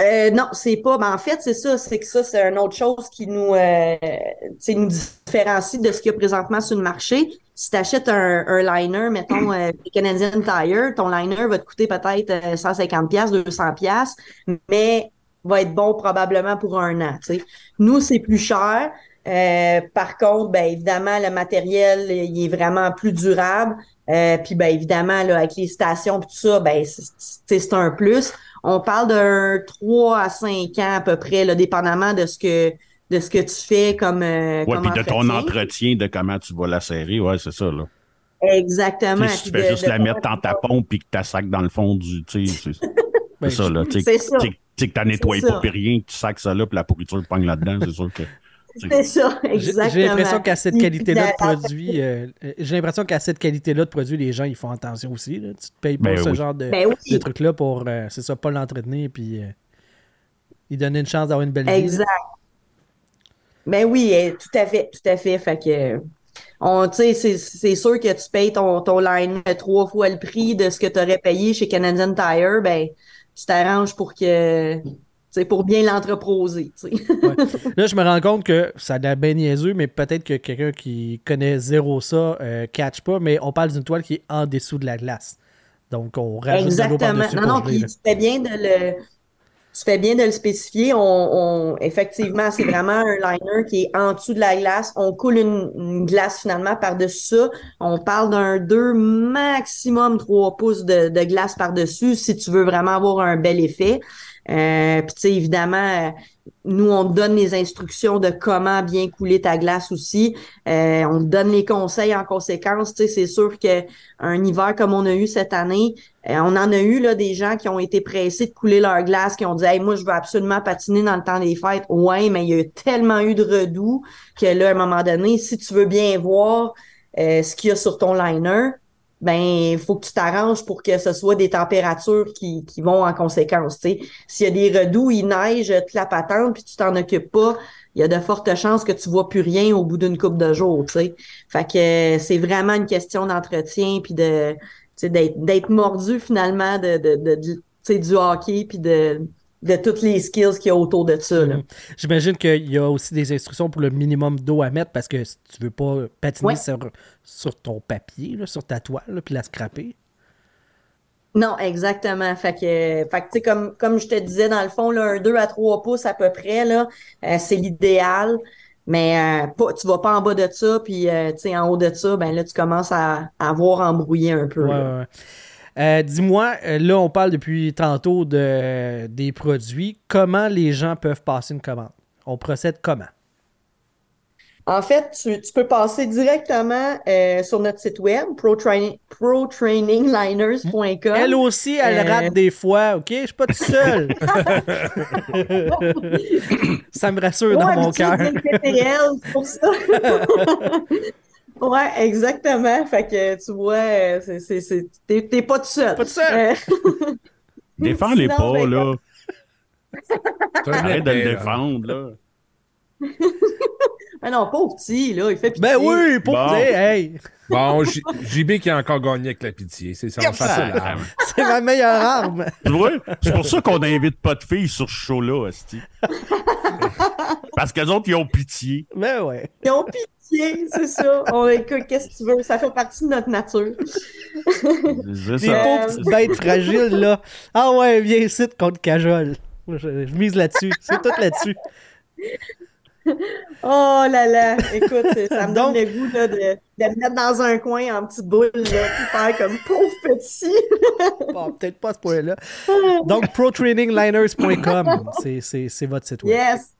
Euh, non, c'est pas. En fait, c'est ça. C'est que ça, c'est une autre chose qui nous, euh, nous différencie de ce qu'il y a présentement sur le marché. Si tu achètes un, un, liner, mettons, euh, Canadian Tire, ton liner va te coûter peut-être 150$, euh, 200$, mais va être bon probablement pour un an. Nous, c'est plus cher. Euh, par contre, ben évidemment, le matériel il est vraiment plus durable. Euh, puis ben évidemment, là, avec les stations et tout ça, ben c'est un plus. On parle d'un 3 à 5 ans à peu près, là, dépendamment de ce que de ce que tu fais comme. Euh, puis de ton entretien, de comment tu vas la serrer, ouais, c'est ça, là. Exactement. si tu fais juste la mettre dans ta pompe puis que tu sac dans le fond du. C'est ben, ça, là. C'est ça. Tu sais que tu nettoies pas puis rien, que tu sacs ça là, puis la pourriture pogne là-dedans, c'est sûr que. C'est ça, exactement. J'ai l'impression qu'à cette qualité-là de produit, euh, euh, j'ai l'impression qu'à cette qualité-là de produit, les gens ils font attention aussi. Là. Tu te payes pas ben ce genre de, ben truc-là pour, euh, c'est ça, pas l'entretenir puis il donner une chance d'avoir une belle vie. Exact. Ben oui, tout à fait, tout à fait. Fait que on, c'est, c'est sûr que tu payes ton, ton line trois fois le prix de ce que tu aurais payé chez Canadian Tire, ben tu t'arranges pour que pour bien l'entreposer. Là, je me rends compte que ça a l'air bien niaiseux, mais peut-être que quelqu'un qui connaît zéro ça euh, catch pas, mais on parle d'une toile qui est en dessous de la glace. Donc, on rajoute Exactement. non, non, puis tu fais bien de le. Tu fais bien de le spécifier. On, effectivement, c'est vraiment un liner qui est en dessous de la glace. On coule une, glace finalement par-dessus ça. On parle d'un 2, maximum 3 pouces de, de glace par-dessus si tu veux vraiment avoir un bel effet. Euh, Puis tu sais, évidemment, euh, nous, on te donne les instructions de comment bien couler ta glace aussi. Euh, on te donne les conseils en conséquence. Tu sais, c'est sûr qu'un hiver comme on a eu cette année, euh, on en a eu là des gens qui ont été pressés de couler leur glace, qui ont dit Hey, moi, je veux absolument patiner dans le temps des fêtes. Ouais, mais il y a tellement eu de redoux que là, à un moment donné, si tu veux bien voir ce qu'il y a sur ton liner, ben il faut que tu t'arranges pour que ce soit des températures qui, qui vont en conséquence. S'il y a des redoux, il neige, tu la patente, puis tu t'en occupes pas, il y a de fortes chances que tu vois plus rien au bout d'une coupe de jours. T'sais. Fait que c'est vraiment une question d'entretien puis de d'être mordu finalement de, de, de, du hockey puis de de toutes les skills qu'il y a autour de ça. Mhm. J'imagine qu'il y a aussi des instructions pour le minimum d'eau à mettre parce que si tu veux pas patiner sur, ton papier, sur ta toile, puis la scraper. Non, exactement. Fait que, fait comme, comme je te disais, dans le fond, là, un 2 à 3 pouces à peu près, là, euh, c'est l'idéal. Mais euh, tu vas pas en bas de ça, puis euh, en haut de ça, ben là, tu commences à, à voir embrouiller un peu. Euh, dis-moi, là, on parle depuis tantôt de, des produits. Comment les gens peuvent passer une commande? On procède comment? En fait, tu, peux passer directement euh, sur notre site web, protrainingliners.com. Elle aussi, elle euh, rate des fois, OK? Je suis pas tout seul. ça me rassure dans mon cœur. pour ça. ouais, exactement. Fait que tu vois, t'es pas tout seul. Pas tout seul. Défends-les pas, ben, là. Arrête de le défendre, là. Mais non, pauvre petit, là, il fait pitié. Ben oui, pauvre bon. hey! Bon, JB qui a encore gagné avec la pitié, c'est ça, facile. C'est ma meilleure arme. C'est pour ça qu'on n'invite pas de filles sur ce show-là, Asti. Parce qu'elles autres, ils ont pitié. Ben ouais. Ils ont pitié, c'est ça. On écoute, qu'est-ce que tu veux? Ça fait partie de notre nature. Des pauvres petites bêtes fragiles, là. Ah ouais, viens ici contre Cajol. Je, je mise là-dessus. C'est tout là-dessus. oh là là, écoute, ça me donne le goût de, de, me mettre dans un coin en petite boule, là, puis faire comme pauvre petit. bon, peut-être pas à ce point-là. Donc, protrainingliners.com, c'est votre site web. Yes.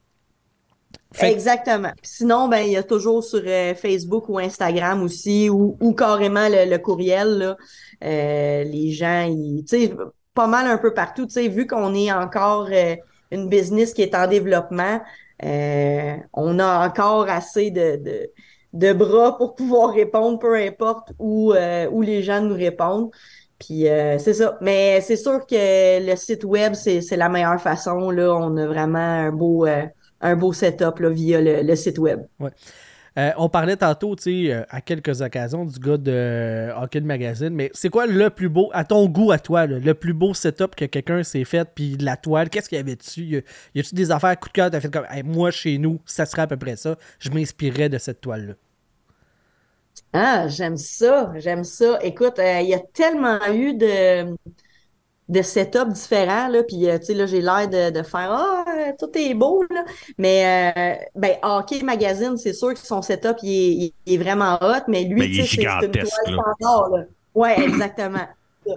Exactement. sinon, ben, il y a toujours sur euh, Facebook ou Instagram aussi, ou, ou carrément le, courriel, là, euh, les gens, tu sais, pas mal un peu partout, tu sais, vu qu'on est encore euh, une business qui est en développement, euh, on a encore assez de, de, bras pour pouvoir répondre, peu importe où, euh, où les gens nous répondent. Puis euh, c'est ça. Mais c'est sûr que le site web, c'est la meilleure façon. Là, on a vraiment un beau, un beau setup là, via le, le site web. Ouais. Euh, on parlait tantôt, tu sais, euh, à quelques occasions du gars de euh, Hockey Magazine, mais c'est quoi le plus beau, à ton goût, à toi, le plus beau setup que quelqu'un s'est fait, puis de la toile, qu'est-ce qu'il y avait dessus? Y a-tu des affaires coup de cœur, t'as fait comme, moi, chez nous, ça serait à peu près ça, je m'inspirerais de cette toile-là? Ah, j'aime ça, j'aime ça. Écoute, il y a tellement eu de de setup différents, là, puis euh, tu sais, là, j'ai l'air de, de, faire « Ah, tout est beau, là! » Mais, euh, ben, Hockey Magazine, c'est sûr que son setup, il est, il est vraiment hot, mais lui, tu sais, c'est une toile standard, là. Ouais, exactement. euh,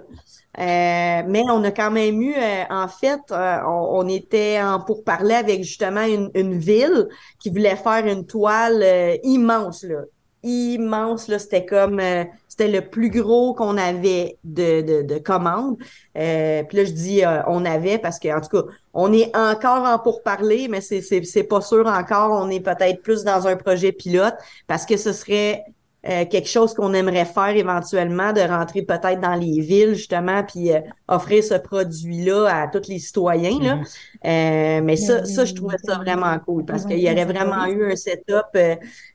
mais on a quand même eu, euh, en fait, on, on, était en pour parler avec justement une, une, ville qui voulait faire une toile immense, là, immense. Là, c'était comme euh, c'était le plus gros qu'on avait de, de, de commandes. Euh, puis là, je dis euh, on avait parce que en tout cas, on est encore en pourparler, mais c'est, c'est, c'est pas sûr encore. On est peut-être plus dans un projet pilote parce que ce serait euh, quelque chose qu'on aimerait faire éventuellement, de rentrer peut-être dans les villes, justement, puis euh, offrir ce produit-là à tous les citoyens. Là. Mhm. Euh, mais ça, ça, je trouvais ça vraiment cool parce qu'il y aurait vraiment eu un setup, tu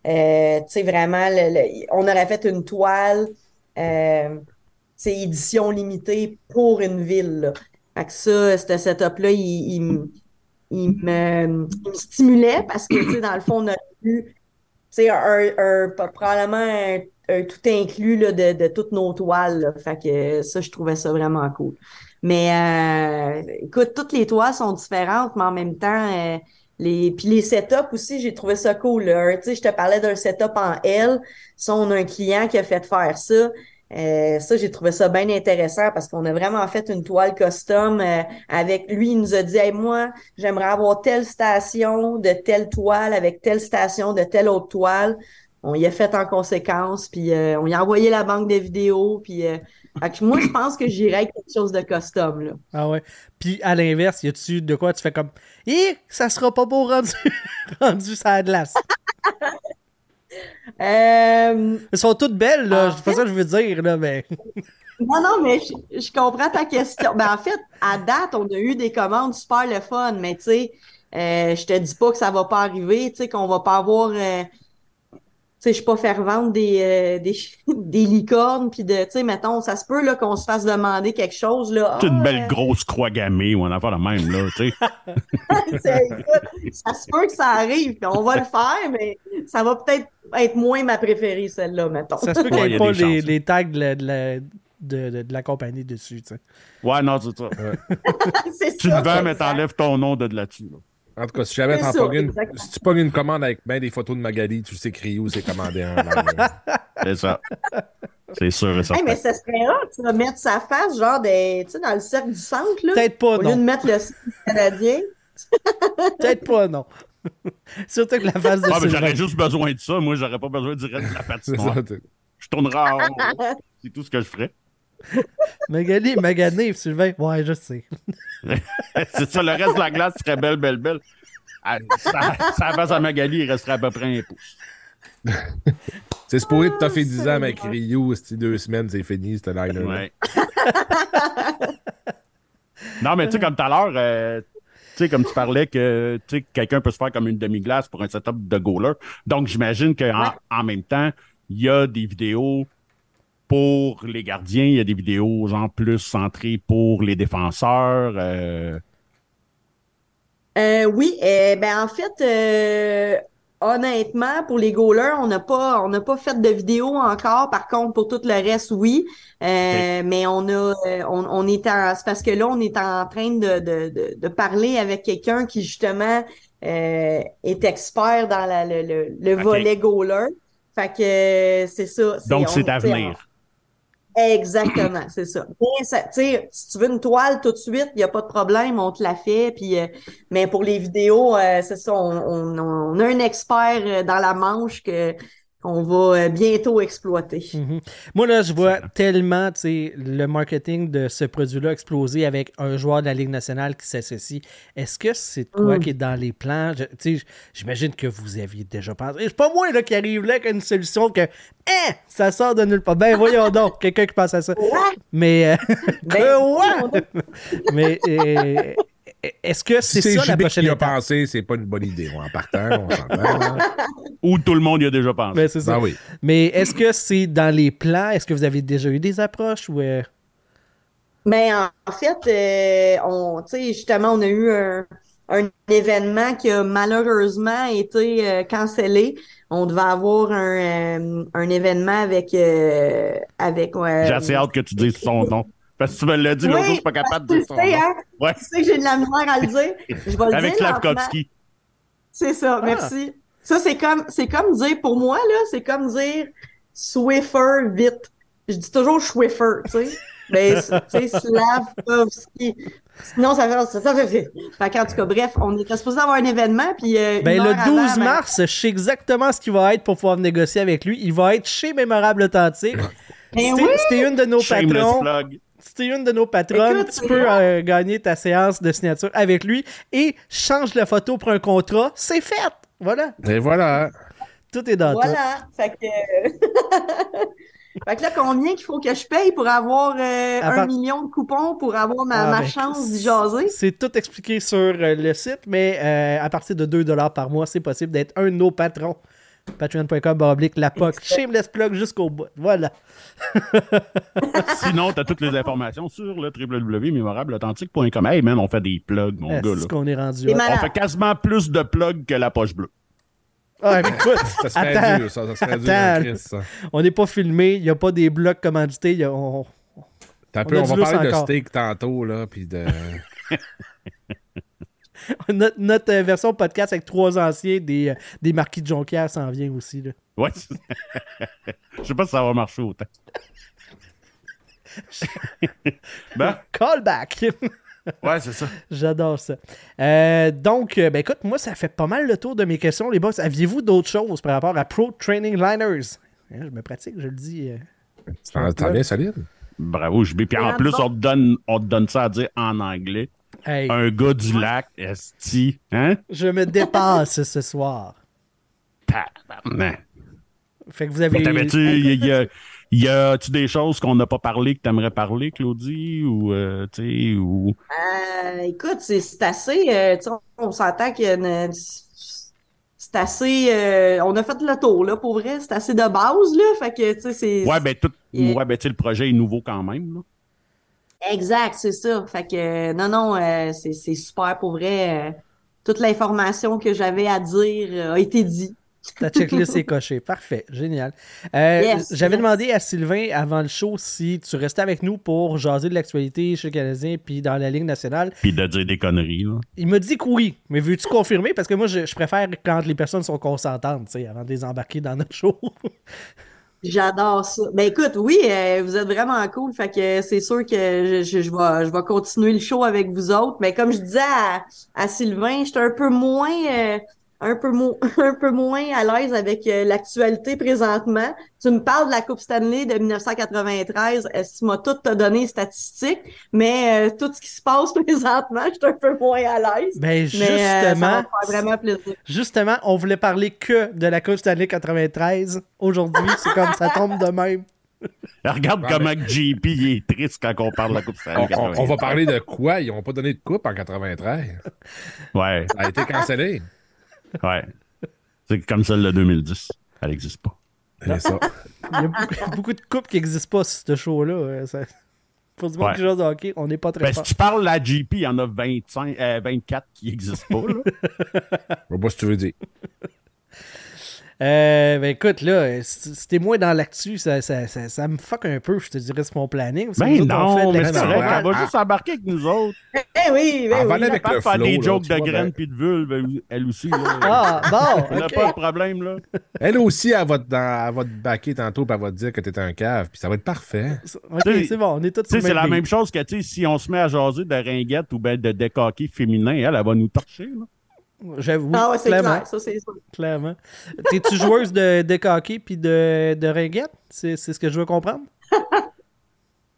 sais, vraiment, on aurait fait une toile, c'est édition limitée pour une ville. Là. Fait que ça, ce setup-là, il, il, il, me, il, me, stimulait parce que, tu sais, dans le fond, on a eu c'est un, un, probablement un, tout inclus là, de, de, toutes nos toiles. Fait que ça, je trouvais ça vraiment cool. Mais euh, écoute, toutes les toiles sont différentes, mais en même temps, euh, les puis les setups aussi, j'ai trouvé ça cool. Tu sais, je te parlais d'un setup en L. Ça, on a un client qui a fait faire ça. Euh, ça, j'ai trouvé ça bien intéressant parce qu'on a vraiment fait une toile custom euh, avec lui. Il nous a dit moi, j'aimerais avoir telle station de telle toile avec telle station de telle autre toile. On y a fait en conséquence, puis euh, on y a envoyé la banque des vidéos, puis moi, je pense que j'irais quelque chose de custom. Là. Ah ouais. Puis à l'inverse, y a-tu de quoi tu fais comme Hé, ça sera pas beau rendu, rendu ça à glace. Euh, Elles sont toutes belles, là. C'est pas ça que je veux dire, là, mais. non, non, mais je, comprends ta question. Ben, en fait, à date, on a eu des commandes super le fun, mais tu sais, euh, je te dis pas que ça va pas arriver, tu sais, qu'on va pas avoir. Euh, sais, je suis pas faire vendre des, euh, des, des, licornes, puis de, tu sais, mettons, ça se peut là qu'on se fasse demander quelque chose là. C'est une belle ah, grosse croix gammée ou on a pas la même là, tu sais. ça se peut que ça arrive, puis on va le faire, mais ça va peut-être être moins ma préférée celle-là, mettons. Ça se peut qu'il n'y ait pas les, les, tags de, de, de, de, la compagnie dessus, tu sais. Ouais, non, c'est ça. tu le vends, mais t'enlèves ton nom de là-dessus. Là. En tout cas, si jamais t'en une, si tu pognes une commande avec ben des photos de Magali, tu sais crier où c'est commandé un. c'est ça. C'est sûr et certain. mais ça serait rare, tu vas mettre sa face, genre, des, tu sais, dans le cercle du centre, là. Peut-être pas, Au lieu de mettre le canadien. Peut-être pas, non. Surtout que la face de ah, mais J'aurais juste besoin de ça. Moi, j'aurais pas besoin de de la patinoire. je tournerai en C'est tout ce que je ferais. Magali, Magané, Sylvain. Ouais, je sais. c'est ça, le reste de la glace serait belle, belle, belle. Ah, ça, ça face à Magali, il resterait à peu près un pouce. c'est supposé que t'as fait 10 ans avec Rio, ces deux semaines, c'est fini, c'était liner. Ouais. non, mais tu sais, comme tout à l'heure, euh, tu sais, comme tu parlais que quelqu'un peut se faire comme une demi-glace pour un setup de goaler. Donc, j'imagine qu'en en même temps, il y a des vidéos pour les gardiens, il y a des vidéos genre plus centrées pour les défenseurs. Euh... Euh, oui, eh ben en fait, euh, honnêtement, pour les goalers, on n'a pas, on n'a pas fait de vidéo encore. Par contre, pour tout le reste, oui. Euh, mais on a, on, on est en, c'est parce que là, on est en train de, de, de, parler avec quelqu'un qui justement est expert dans la, le, le, volet goaler. Fait que c'est ça. Donc c'est à venir. Exactement, c'est ça. si tu veux une toile tout de suite, il n'y a pas de problème, on te la fait. Puis, euh, mais pour les vidéos, euh, c'est ça, on, on, on, a un expert euh, dans la manche que on va euh, bientôt exploiter. Mhm. Moi, là, je vois tellement le marketing de ce produit-là exploser avec un joueur de la Ligue nationale qui s'associe. Est-ce que c'est quoi mm. qui est dans les plans? J'imagine que vous aviez déjà pensé. C'est pas moi là, qui arrive là avec une solution que hein, ça sort de nulle part. Ben voyons donc, quelqu'un qui pense à ça. Mais, euh, ben, Mais euh, est-ce que c'est ça la prochaine étape? a pensé, c'est pas une bonne idée. En partant, on Ou tout le monde y a déjà pensé. Mais, ben, ça. Ben Mais est-ce que c'est dans les plans? Est-ce que vous avez déjà eu des approches? Ou euh? Mais en fait, euh, on, justement, on a eu un, événement qui a malheureusement été euh, cancellé. On devait avoir un, un événement avec... avec J'ai assez hâte que tu dises son nom. Parce que tu me l'as dit, l'autre je suis pas capable de dire son hein? ouais. Tu sais que j'ai de la misère à le dire. Je vais le Avec Slavkovski. C'est ça, ah. merci. Ça, c'est comme, c'est comme dire, pour moi, là, c'est comme dire Swiffer vite. Je dis toujours Swiffer, tu sais. Mais, tu sais, Slavkovski. Sinon, ça fait, ça fait, fait. Fait en tout cas, bref, on était supposé avoir un événement, puis euh, ben, le 12 ben mars, je sais exactement ce qu'il va être pour pouvoir négocier avec lui. Il va être chez Mémorable Authentique. Ben c'était une de nos patrons. Plug si tu es une de nos patronnes, tu peux euh, gagner ta séance de signature avec lui et change la photo pour un contrat. C'est fait! Voilà. Et voilà. Tout est dans Voilà. Fait que... fait que là, combien qu'il faut que je paye pour avoir euh, un million de coupons pour avoir ma, ah, ben, chance d'y jaser? C'est tout expliqué sur euh, le site, mais à partir de 2 par mois, c'est possible d'être un de nos patrons. Patreon.com, baroblique, la POC. Shameless plug jusqu'au bout. Voilà. Sinon, tu as toutes les informations sur le www.mémorableauthentique.com. Hey, man, on fait des plugs, mon gars. C'est qu'on est rendu. On fait quasiment plus de plugs que la poche bleue. Ah, mais écoute, ça serait attends, dur, ça, ça serait dur, Chris, ça. On n'est pas filmé, il n'y a pas des blocs commandités. A, on, on, peu, on va parler de steak tantôt, là, puis de. notre, euh, version podcast avec trois anciens des, euh, des marquis de Jonquière s'en vient aussi. Là. Ouais. Je sais pas si ça va marcher autant. ben? Callback. ouais, c'est ça. J'adore ça. Euh, donc, ben écoute, moi, ça fait pas mal le tour de mes questions, les boss. Aviez-vous d'autres choses par rapport à Pro Training Liners? Hein, je me pratique, je le dis. T'as bien solide. Bravo, je Puis en plus, on te, donne, on te donne ça à dire en anglais. Un gars du lac, esti. Hein? Je me dépasse ce soir. Fait que vous avez. Il y a-tu des choses qu'on n'a pas parlé que tu aimerais parler, Claudie? Ou, euh, tu ou... Euh, écoute, c'est assez. Euh, on s'entend que c'est c'est assez. Euh, on a fait le tour, là, pour vrai. C'est assez de base, là. Fait que, tu sais, c'est. Ouais, ben, tout, ouais, ben, le projet est nouveau quand même, là. Exact, c'est ça. Fait que, non, non, euh, c'est super pour vrai. Euh, toute l'information que j'avais à dire a été dit. Ta checklist est cochée. Parfait. Génial. Euh, j'avais demandé à Sylvain avant le show si tu restais avec nous pour jaser de l'actualité chez le Canadien puis dans la Ligue nationale. Puis de dire des conneries. Là. Il m'a dit que oui. Mais veux-tu confirmer? Parce que moi, je, préfère quand les personnes sont consentantes, avant de les embarquer dans notre show. J'adore ça. Ben écoute, oui, euh, vous êtes vraiment cool. Fait que c'est sûr que je, je, vais, je vais continuer le show avec vous autres. Mais comme je disais à, à Sylvain, j'étais un peu moins. Euh, un peu, un peu moins à l'aise avec euh, l'actualité présentement. Tu me parles de la Coupe Stanley de 1993. Est-ce que tout t'a donné les statistiques? Mais euh, tout ce qui se passe présentement, je suis un peu moins à l'aise. Ben, justement, euh, vraiment plaisir. Justement, on voulait parler que de la Coupe Stanley 93. Aujourd'hui, c'est comme ça tombe de même. Regarde comment JP est triste quand on parle de la Coupe Stanley. On, on, va parler de quoi? Ils n'ont pas donné de coupe en 93. Ouais. Ça a été cancellé. Ouais. C'est comme celle de 2010. Elle n'existe pas. Ça. Il y a beaucoup, de coupes qui n'existent pas sur ce show-là. Ça... Faut se voir quelque chose de hockey, on n'est pas très ben, Si tu parles de la GP, il y en a 25, 24 euh, qui n'existent pas. Là. Je vois pas ce que tu veux dire. Euh, ben écoute, là, c'était moi dans l'actu, ça, ça, ça, ça, me fuck un peu, je te dirais, c'est mon planning. Ben non, mais c'est vrai, elle va juste embarquer avec nous autres. Eh oui, ben oui. Elle va faire des jokes de graines puis de vulve, elle aussi. Là. Ah, bon, Elle n'a pas de problème, là. Elle aussi, elle va te, elle va te backer tantôt puis elle va te dire que t'es un cave, puis ça va être parfait. Ok, c'est bon, on est tous C'est la même chose que, tu sais, si on se met à jaser de ringuettes ou ben de décoquer féminin, elle, elle va nous torcher, là. J'avoue. Ah ouais, c'est clair, ça c'est. Clairement. T'es-tu joueuse de, de hockey puis de, de ringuette? C'est, ce que je veux comprendre?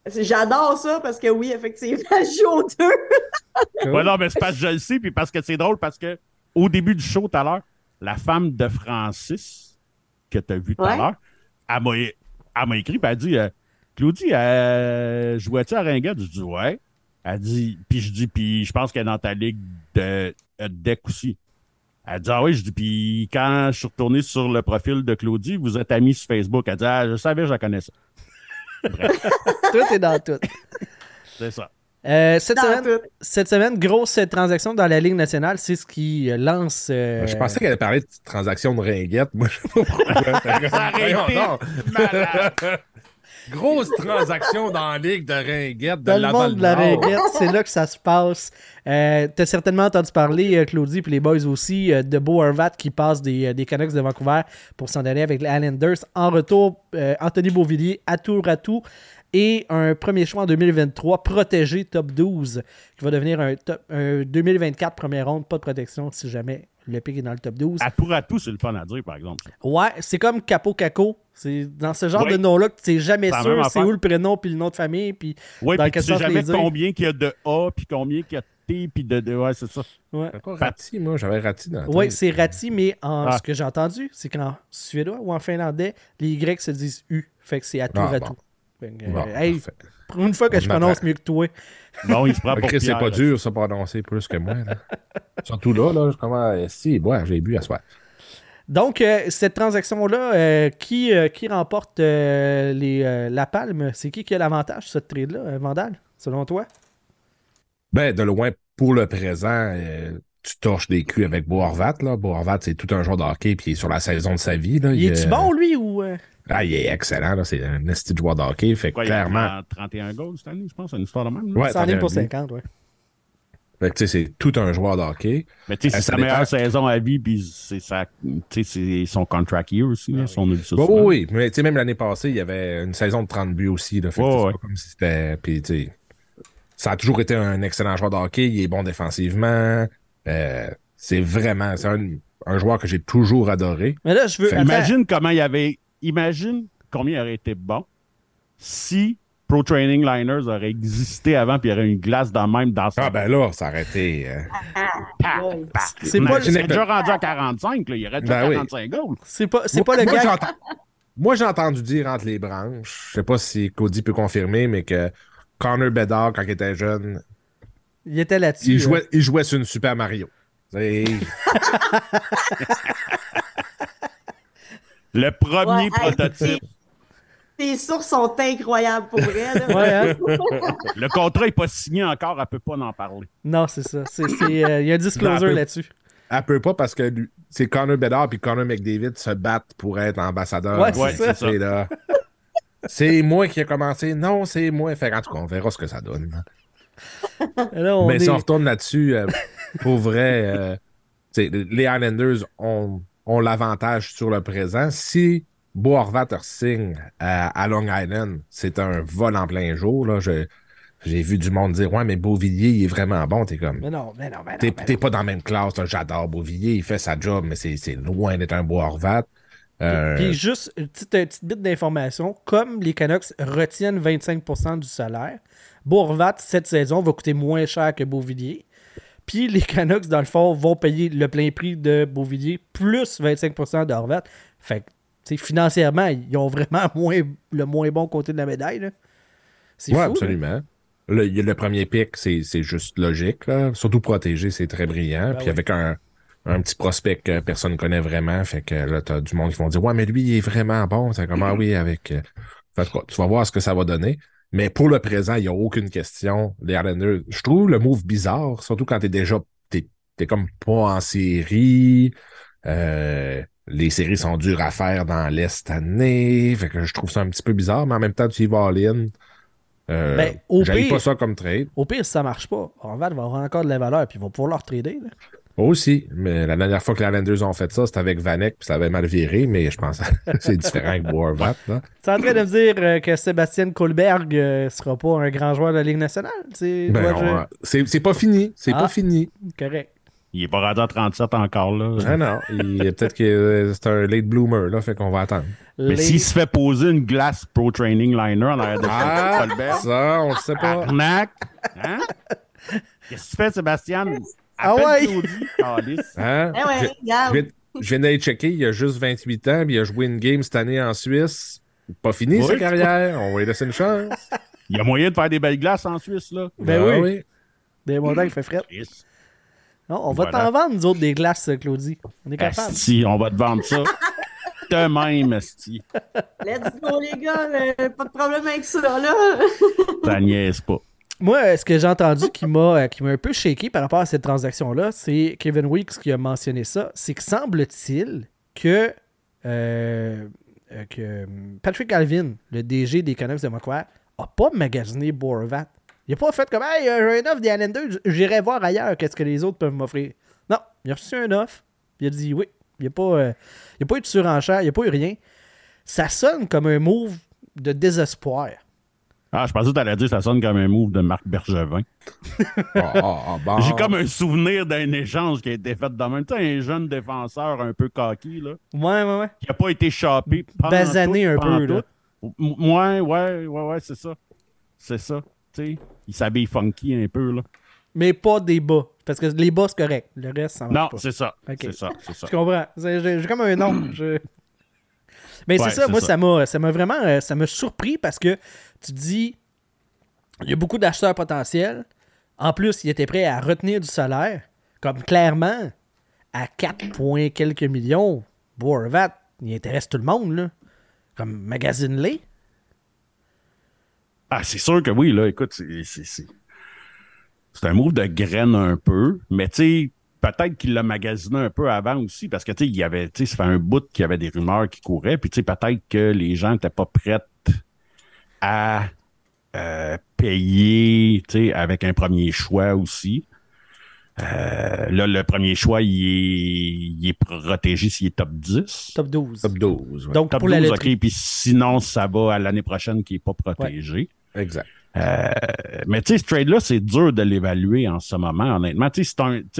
J'adore ça parce que oui, effectivement, je joue aux deux. ouais, non, mais c'est parce que je le sais, puis parce que c'est drôle, parce que au début du show tout à l'heure, la femme de Francis, que tu as vu tout à l'heure, elle m'a, écrit, puis elle a dit euh, Claudie, euh, jouais-tu à ringuette? Je dis ouais. Elle dit, puis je dis, puis je pense qu'elle est dans ta ligue de, deck aussi. Elle dit, ah oui, je dis, puis quand je suis retourné sur le profil de Claudie, vous êtes amis sur Facebook. Elle dit, ah, je savais, je la connaissais. tout est dans tout. C'est ça. Euh, cette, semaine, cette, semaine, grosse transaction dans la Ligue nationale, c'est ce qui lance. Euh, je pensais qu'elle allait parler de transaction de ringuette. Moi, je sais pas pourquoi. Grosse transaction dans la ligue de ringuette. Dans le monde de la ringuette, c'est là que ça se passe. Euh, T'as certainement entendu parler, euh, Claudie, puis les boys aussi, euh, de Bo Horvat qui passe des, euh, des Canucks de Vancouver pour s'en aller avec les Islanders. En retour, Anthony Beauvillier à tour à tout et un premier choix en 2023 protégé top 12 qui va devenir un, top, un 2024 première ronde, pas de protection si jamais le pic est dans le top 12. À tour à tout, c'est le fun à dire, par exemple. Ouais, c'est comme Capo Caco. C'est dans ce genre de nom-là que tu sais jamais sûr c'est où le prénom puis le nom de famille. Puis ouais, dans tu sais jamais combien qu'il y a de A puis combien qu'il y a de T puis de, Ouais, c'est ça. Ouais. Rati, moi, j'avais Rati dans Oui, c'est Rati, mais en, ah. ce que j'ai entendu, c'est qu'en suédois ou en finlandais, les Y se disent U. Fait que c'est à tour ah, à tout. Hey, pour une fois que je prononce mieux que toi. Non, il se prend pour C'est pas dur, ça, prononcer plus que moi. Surtout là, là, je commence. Si, ouais, j'ai bu à soir. Donc, euh, cette transaction-là, euh, qui, euh, qui remporte les, la palme? C'est qui qui a l'avantage sur cette trade-là, Vandal, selon toi? Ben, de loin, pour le présent, tu torches des culs avec Boarvat. Boarvat, c'est tout un joueur de hockey, puis il est sur la saison de sa vie. Là. Il, est-tu bon, lui, ou... Ah, il est excellent, c'est un esti de joueur de hockey. Fait clairement. Il a 31 goals cette année, je pense, une histoire de même. Ouais, 100 pour 50, ouais. Fait que, c'est tout un joueur de hockey. Mais tu sais, c'est sa meilleure saison à vie, puis c'est son contract year aussi, là, son oui, oui, mais tu sais, même l'année passée, il y avait une saison de 30 buts aussi. Là, fait que c'est pas comme si c'était. Puis, tu sais, ça a toujours été un excellent joueur de hockey. Il est bon défensivement. Euh, c'est vraiment. C'est un, un, joueur que j'ai toujours adoré. Mais là, je veux. Imagine comment il y avait imagine combien il aurait été bon si Pro Training Liners aurait existé avant puis il y aurait une glace dans même dans Ah ben là, ça aurait été. Euh, c'est pas déjà rendu à 45, là. il y aurait déjà 45 ben goals. C'est pas, c'est pas le gars. Moi, j'ai entendu dire entre les branches, je sais pas si Cody peut confirmer, mais que Connor Bedard, quand il était jeune, il était là-dessus. Il jouait, il jouait sur une Super Mario. le premier prototype. Tes sources sont incroyables pour vrai. Hein? le contrat n'est pas signé encore, elle ne peut pas en parler. Non, c'est ça. Euh, il y a un disclosure là-dessus. Elle peut pas parce que c'est Connor Bedard et Connor McDavid se battent pour être ambassadeur. Ouais, c'est ça. C'est moi qui ai commencé. Non, c'est moi. Fait, en tout cas, on verra ce que ça donne. Mais si on retourne là-dessus, euh, pour vrai, euh, les Islanders ont, ont l'avantage sur le présent. Si Bo signe à, Long Island, c'est un vol en plein jour. Là. j'ai vu du monde dire Ouais, mais Beauvillier, il est vraiment bon. T'es comme. Mais non, mais non, mais non. T'es, pas dans la même classe. J'adore Beauvillier. Il fait sa job, mais c'est, loin d'être un Bo euh, Puis juste une petite, petite bit d'information comme les Canucks retiennent 25% du salaire, Bourvat, cette saison, va coûter moins cher que Beauvillier. Puis les Canucks, dans le fond, vont payer le plein prix de Beauvillier plus 25% d'Orvat. Fait que, financièrement, ils ont vraiment moins, le moins bon côté de la médaille. Oui, absolument. Le, le, premier pic, c'est juste logique. Surtout protégé, c'est très brillant. Ben Puis avec un, un petit prospect que personne ne connaît vraiment. Fait que là, t'as du monde qui vont dire Ouais, mais lui, il est vraiment bon. C'est comme ah oui, avec. Euh, fait tu vas voir ce que ça va donner. Mais pour le présent, il n'y a aucune question. Les Islanders, je trouve le move bizarre, surtout quand t'es déjà. T'es es comme pas en série. Euh, les séries sont dures à faire dans l'Est année. Fait que je trouve ça un petit peu bizarre, mais en même temps, tu y vas all-in. Euh, ben, pas ça comme trade. Au pire, si ça marche pas, Horvat va avoir encore de la valeur puis ils vont pouvoir leur trader. Là. Aussi, mais la dernière fois que les Islanders ont fait ça, c'était avec Vanek, puis ça avait mal viré, mais je pense que c'est différent avec Boarvat. Tu es en train de me dire euh, que Sébastien Kohlberg ne euh, sera pas un grand joueur de la Ligue nationale? Ben, c'est pas fini. C'est pas ah, fini. Correct. Il est pas rendu à 37 encore, là. Ah non, peut-être que c'est un late bloomer, là, fait qu'on va attendre. Mais s'il se fait poser une glace Pro Training Liner en arrière de ah, ça, on le sait pas. Arnaque! Hein? Qu'est-ce que tu fais, Sébastien? Ah ouais? Hein? Eh ouais, je, je viens d'aller checker, il a juste 28 ans, puis il a joué une game cette année en Suisse. Pas fini sa carrière, on va lui laisser une chance. Il y a moyen de faire des belles glaces en Suisse, là. Ben ah oui. Des montagnes il fait frais. Non, on va t'en vendre, nous autres, des glaces, Claudie. On est capable. Si, on va te vendre ça. de même, Asti. Let's go, les gars. Euh, pas de problème avec ça, là. Ça niaise pas. Moi, ce que j'ai entendu qui m'a euh, qui m'a un peu shaké par rapport à cette transaction-là, c'est Kevin Weeks qui a mentionné ça. C'est que semble-t-il que, euh, euh, Patrick Alvin, le DG des Canucks de Macquarie, a pas magasiné Borvat. Il n'a pas fait comme Hey, j'ai un offre des Islanders, j'irai voir ailleurs qu'est-ce que les autres peuvent m'offrir. Non, il a reçu un offre, il a dit oui. Il n'y a, pas, a pas eu de surenchère, il n'y a pas eu rien. Ça sonne comme un move de désespoir. Ah, je pensais que tu allais dire que ça sonne comme un move de Marc Bergevin. Ah, ah, ah, J'ai comme un souvenir d'un échange qui a été fait dans même. Tu un jeune défenseur un peu coquille, là. Ouais, ouais, ouais. Qui n'a pas été chopé. Basané un peu, là. Ouais, ouais, ouais, ouais, c'est ça. C'est ça. Tu sais, il s'habille funky un peu, là. Mais pas des bas. Parce que les bas, c'est correct. Le reste, ça marche Non, c'est ça. C'est ça, c'est ça. Je comprends. J'ai comme un nom. Je... Mais c'est ça, moi, ça m'a, ça m'a vraiment euh, ça m'a surpris parce que tu dis, il y a beaucoup d'acheteurs potentiels. En plus, il était prêt à retenir du salaire. Comme clairement, à 4 points quelques millions, Boervat, il intéresse tout le monde, là. Comme magazine-les. Ah, c'est sûr que oui, là. Écoute, c'est. C'est un move de graine un peu, mais tu sais, peut-être qu'il l'a magasiné un peu avant aussi, parce que tu sais, il y avait, tu sais, ça fait un bout qu'il y avait des rumeurs qui couraient, puis tu sais, peut-être que les gens n'étaient pas prêts à euh, payer, tu sais, avec un premier choix aussi. Euh, là, le premier choix, il est, il est protégé s'il est top 10. Top 12. Top 12. Donc, top pour 12, la OK. Puis sinon, ça va à l'année prochaine qui n'est pas protégé. Exact. Euh, mais tu sais, ce trade-là, c'est dur de l'évaluer en ce moment, honnêtement. Tu sais,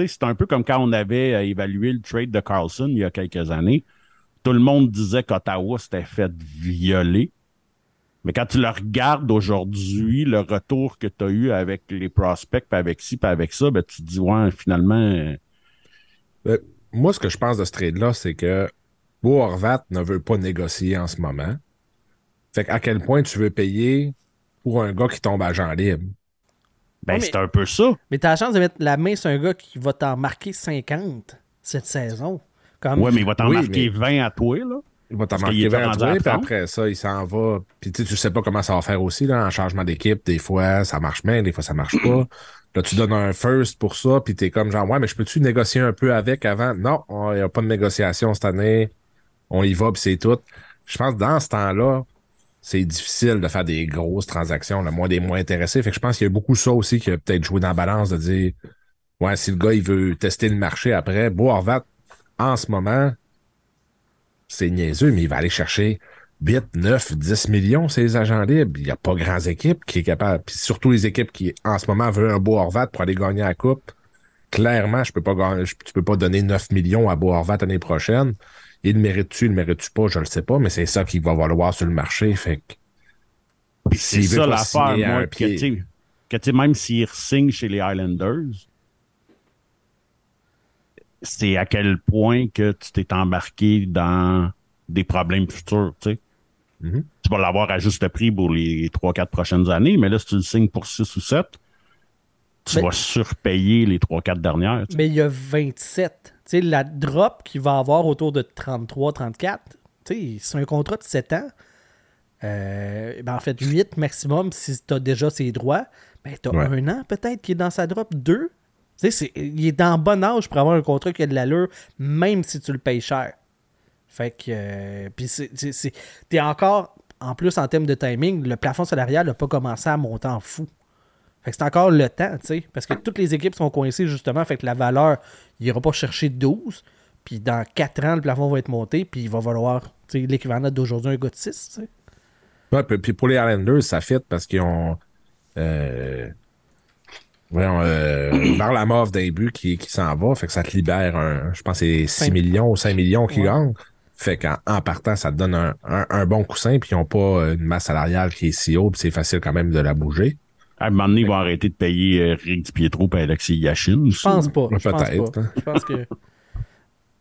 c'est un, un peu comme quand on avait euh, évalué le trade de Carlson il y a quelques années. Tout le monde disait qu'Ottawa s'était fait violer. Mais quand tu le regardes aujourd'hui, le retour que tu as eu avec les prospects, puis avec ci, puis avec ça, ben, tu te dis, ouais, finalement. Euh, ben, moi, ce que je pense de ce trade-là, c'est que Bo ne veut pas négocier en ce moment. Fait à quel point tu veux payer pour un gars qui tombe agent libre? Ben, c'est un peu ça. Mais tu as la chance de mettre la main sur un gars qui va t'en marquer 50 cette saison. Comme... Ouais, mais il va t'en marquer 20 à toi, là. Il va t'en marquer 20 à toi, puis après ça, il s'en va. Puis tu sais pas comment ça va faire aussi, là, en changement d'équipe. Des fois, ça marche bien, des fois, ça marche pas. Là, tu donnes un first pour ça, puis t'es comme genre, ouais, mais je peux-tu négocier un peu avec avant? Non, il n'y a pas de négociation cette année. On y va, puis c'est tout. Je pense que dans ce temps-là, c'est difficile de faire des grosses transactions, le moins des moins intéressés. Fait que je pense qu'il y a beaucoup ça aussi qui a peut-être joué dans la balance de dire Ouais, si le gars il veut tester le marché après, Beau Horvat, en ce moment, c'est niaiseux, mais il va aller chercher 8, 9, 10 millions, ces agents libres. Il n'y a pas grandes équipes qui est capable. Puis surtout les équipes qui, en ce moment, veulent un beau Horvat pour aller gagner la coupe. Clairement, je peux pas gagner, tu peux pas donner 9 millions à Beau Horvat l'année prochaine. Il le mérite-tu, il le mérite-tu pas, je le sais pas, mais c'est ça qu'il va valoir sur le marché. Fait. C'est ça l'affaire, moi, que, que même s'il signe chez les Highlanders, c'est à quel point que tu t'es embarqué dans des problèmes futurs, tu sais. Mm-hmm. Tu vas l'avoir à juste prix pour les 3-4 prochaines années, mais là, si tu le signes pour 6 ou 7, tu vas surpayer les 3-4 dernières. Mais il y a 27 sais, la drop qu'il va avoir autour de 33-34, c'est un contrat de 7 ans. Euh, ben en fait, 8 maximum si tu as déjà ses droits. Ben, tu as un an peut-être qui est dans sa drop, 2. il est en bon âge pour avoir un contrat qui a de l'allure, même si tu le payes cher. Fait que. Euh, puis t'es encore. En plus, en termes de timing, le plafond salarial n'a pas commencé à monter en fou. Fait que c'est encore le temps, tu sais. Parce que toutes les équipes sont coincées, justement. Fait que la valeur, il n'ira pas chercher 12. Puis dans 4 ans, le plafond va être monté. Puis il va valoir l'équivalent d'aujourd'hui un gars de 6, tu sais. Ouais, puis pour les Islanders, ça fit parce qu'ils ont. Euh, euh, vers la mort d'un but qui, qui s'en va, fait que ça te libère un, je pense c'est 6 millions ou 5 millions qui gagnent. Fait qu'en en partant, ça te donne un, un, bon coussin, puis ils n'ont pas une masse salariale qui est si haute, c'est facile quand même de la bouger. À un moment donné, ils vont arrêter de payer euh, Rick Pietro et Alexis Yachin. Je pense pas. Peut-être. Hein. Je pense que.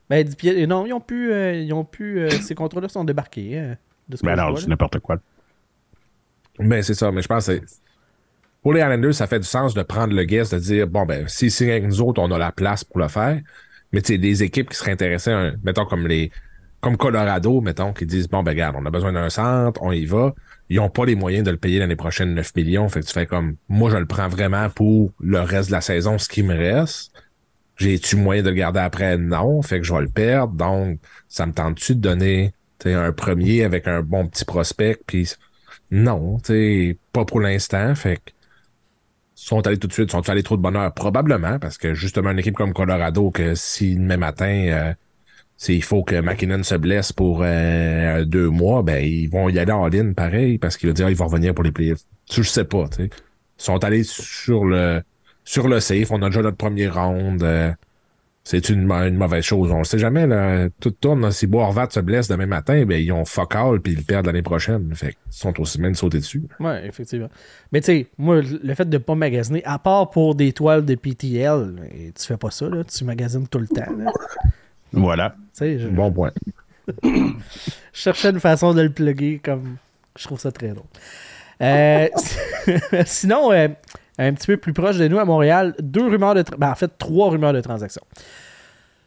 Ben, Pietro, non, ils ont pu. Euh, ils ont pu euh, ces contrats-là sont débarqués. Hein, de ben non, c'est n'importe quoi. Ben, c'est ça, mais je pense que pour les Islanders, ça fait du sens de prendre le guess, de dire bon, ben, si c'est avec nous autres, on a la place pour le faire. Mais tu sais, des équipes qui seraient intéressées, mettons comme les. Comme Colorado, mettons, qui disent bon, ben, regarde, on a besoin d'un centre, on y va ils n'ont pas les moyens de le payer l'année prochaine 9 millions. Fait que tu fais comme, moi, je le prends vraiment pour le reste de la saison, ce qui me reste. J'ai-tu moyen de le garder après? Non. Fait que je vais le perdre. Donc, ça me tente-tu de donner un premier avec un bon petit prospect? Puis, non, pas pour l'instant. Fait que, sont allés tout de suite, sont allés trop de bonheur? Probablement, parce que justement, une équipe comme Colorado, que si demain matin, euh, il faut que McKinnon se blesse pour euh, deux mois, ben ils vont y aller en ligne pareil parce qu'il va dire ah, il revenir pour les playoffs. Je sais pas. Ils sont allés sur le sur le safe, on a déjà notre premier round. Euh, c'est une, une, mauvaise chose. On ne sait jamais, là. Tout tourne. Si Boarvat se blesse demain matin, ben, ils ont fuck all puis ils perdent l'année prochaine. Fait ils sont aussi de sauter dessus. Oui, effectivement. Mais tu sais, moi, le fait de ne pas magasiner, à part pour des toiles de PTL, tu fais pas ça, là. Tu magasines tout le temps. Voilà. Bon point. je cherchais une façon de le plugger comme. Je trouve ça très drôle. Euh, sinon, euh, un petit peu plus proche de nous à Montréal, deux rumeurs de. Ben, en fait, trois rumeurs de transactions.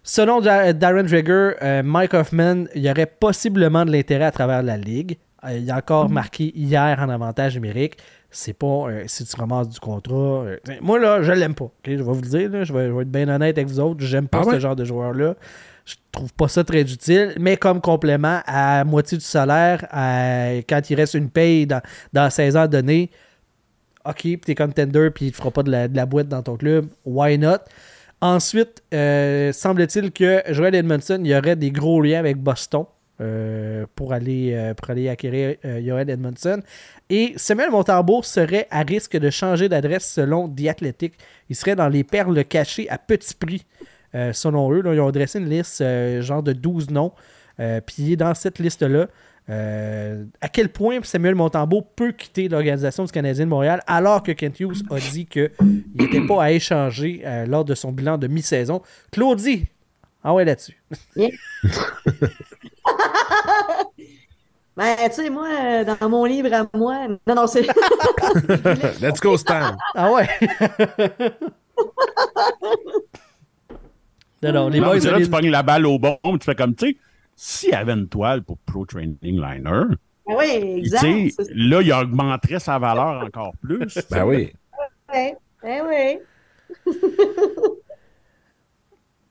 Selon Darren Drager, euh, Mike Hoffman, il y aurait possiblement de l'intérêt à travers la ligue. il a encore marqué hier en avantage numérique. C'est pas si tu ramasses du contrat. moi, là, je l'aime pas. Je vais vous le dire, je, vais, être bien honnête avec vous autres. J'aime pas ah ce genre de joueur-là. Je trouve pas ça très utile, mais comme complément à moitié du salaire, quand il reste une paye dans, dans 16 ans donnés, OK, puis t'es contender, puis il te fera pas de la, boîte dans ton club, why not? Ensuite, euh, semble-t-il que Joel Edmondson, il y aurait des gros liens avec Boston. Euh, pour, aller, euh, pour aller acquérir Joel Edmondson. Et Samuel Montembeau serait à risque de changer d'adresse selon The Athletic. Il serait dans les perles cachées à petit prix selon eux. ils ont dressé une liste genre de 12 noms. Puis dans cette liste-là, à quel point Samuel Montembeau peut quitter l'organisation du Canadien de Montréal alors que Kent Hughes a dit qu'il n'était pas à échanger lors de son bilan de mi-saison? Claudie, ah ouais là-dessus. Ben, tu sais, moi, euh, dans mon livre à moi. Non, non, c'est. Let's go, Stan. Ah ouais. non, non, les Non, boys. là, tu pognes la balle au bon, tu fais comme, tu sais, s'il y avait une toile pour Pro Training Liner, Ben oui, exact. là, il augmenterait sa valeur encore plus. Ben oui. Ben oui.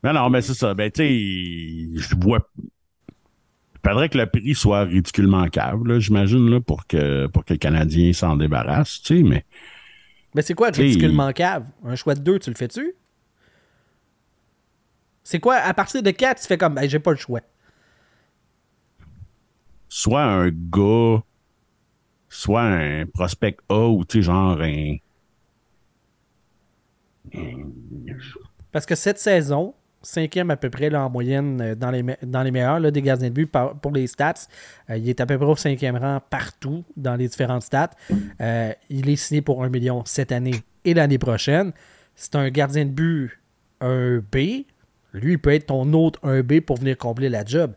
Non, non, mais c'est ça. Ben, tu sais, je vois. Il faudrait que le prix soit ridiculement cave, là, j'imagine, là, pour que, pour que le Canadien s'en débarrasse, tu sais, mais. Mais c'est quoi, ridiculement cave? Un choix de deux, tu le fais-tu? C'est quoi, à partir de 4, tu fais comme, ben, j'ai pas le choix. Soit un gars, soit un prospect A ou tu sais, genre un. Parce que cette saison, cinquième à peu près en moyenne euh, dans les, meilleurs des gardiens de but pour les stats. Euh, il est à peu près au cinquième rang partout dans les différentes stats. Euh, il est signé pour un million cette année et l'année prochaine. C'est un gardien de but un B. Lui, il peut être ton autre 1B pour venir combler la job.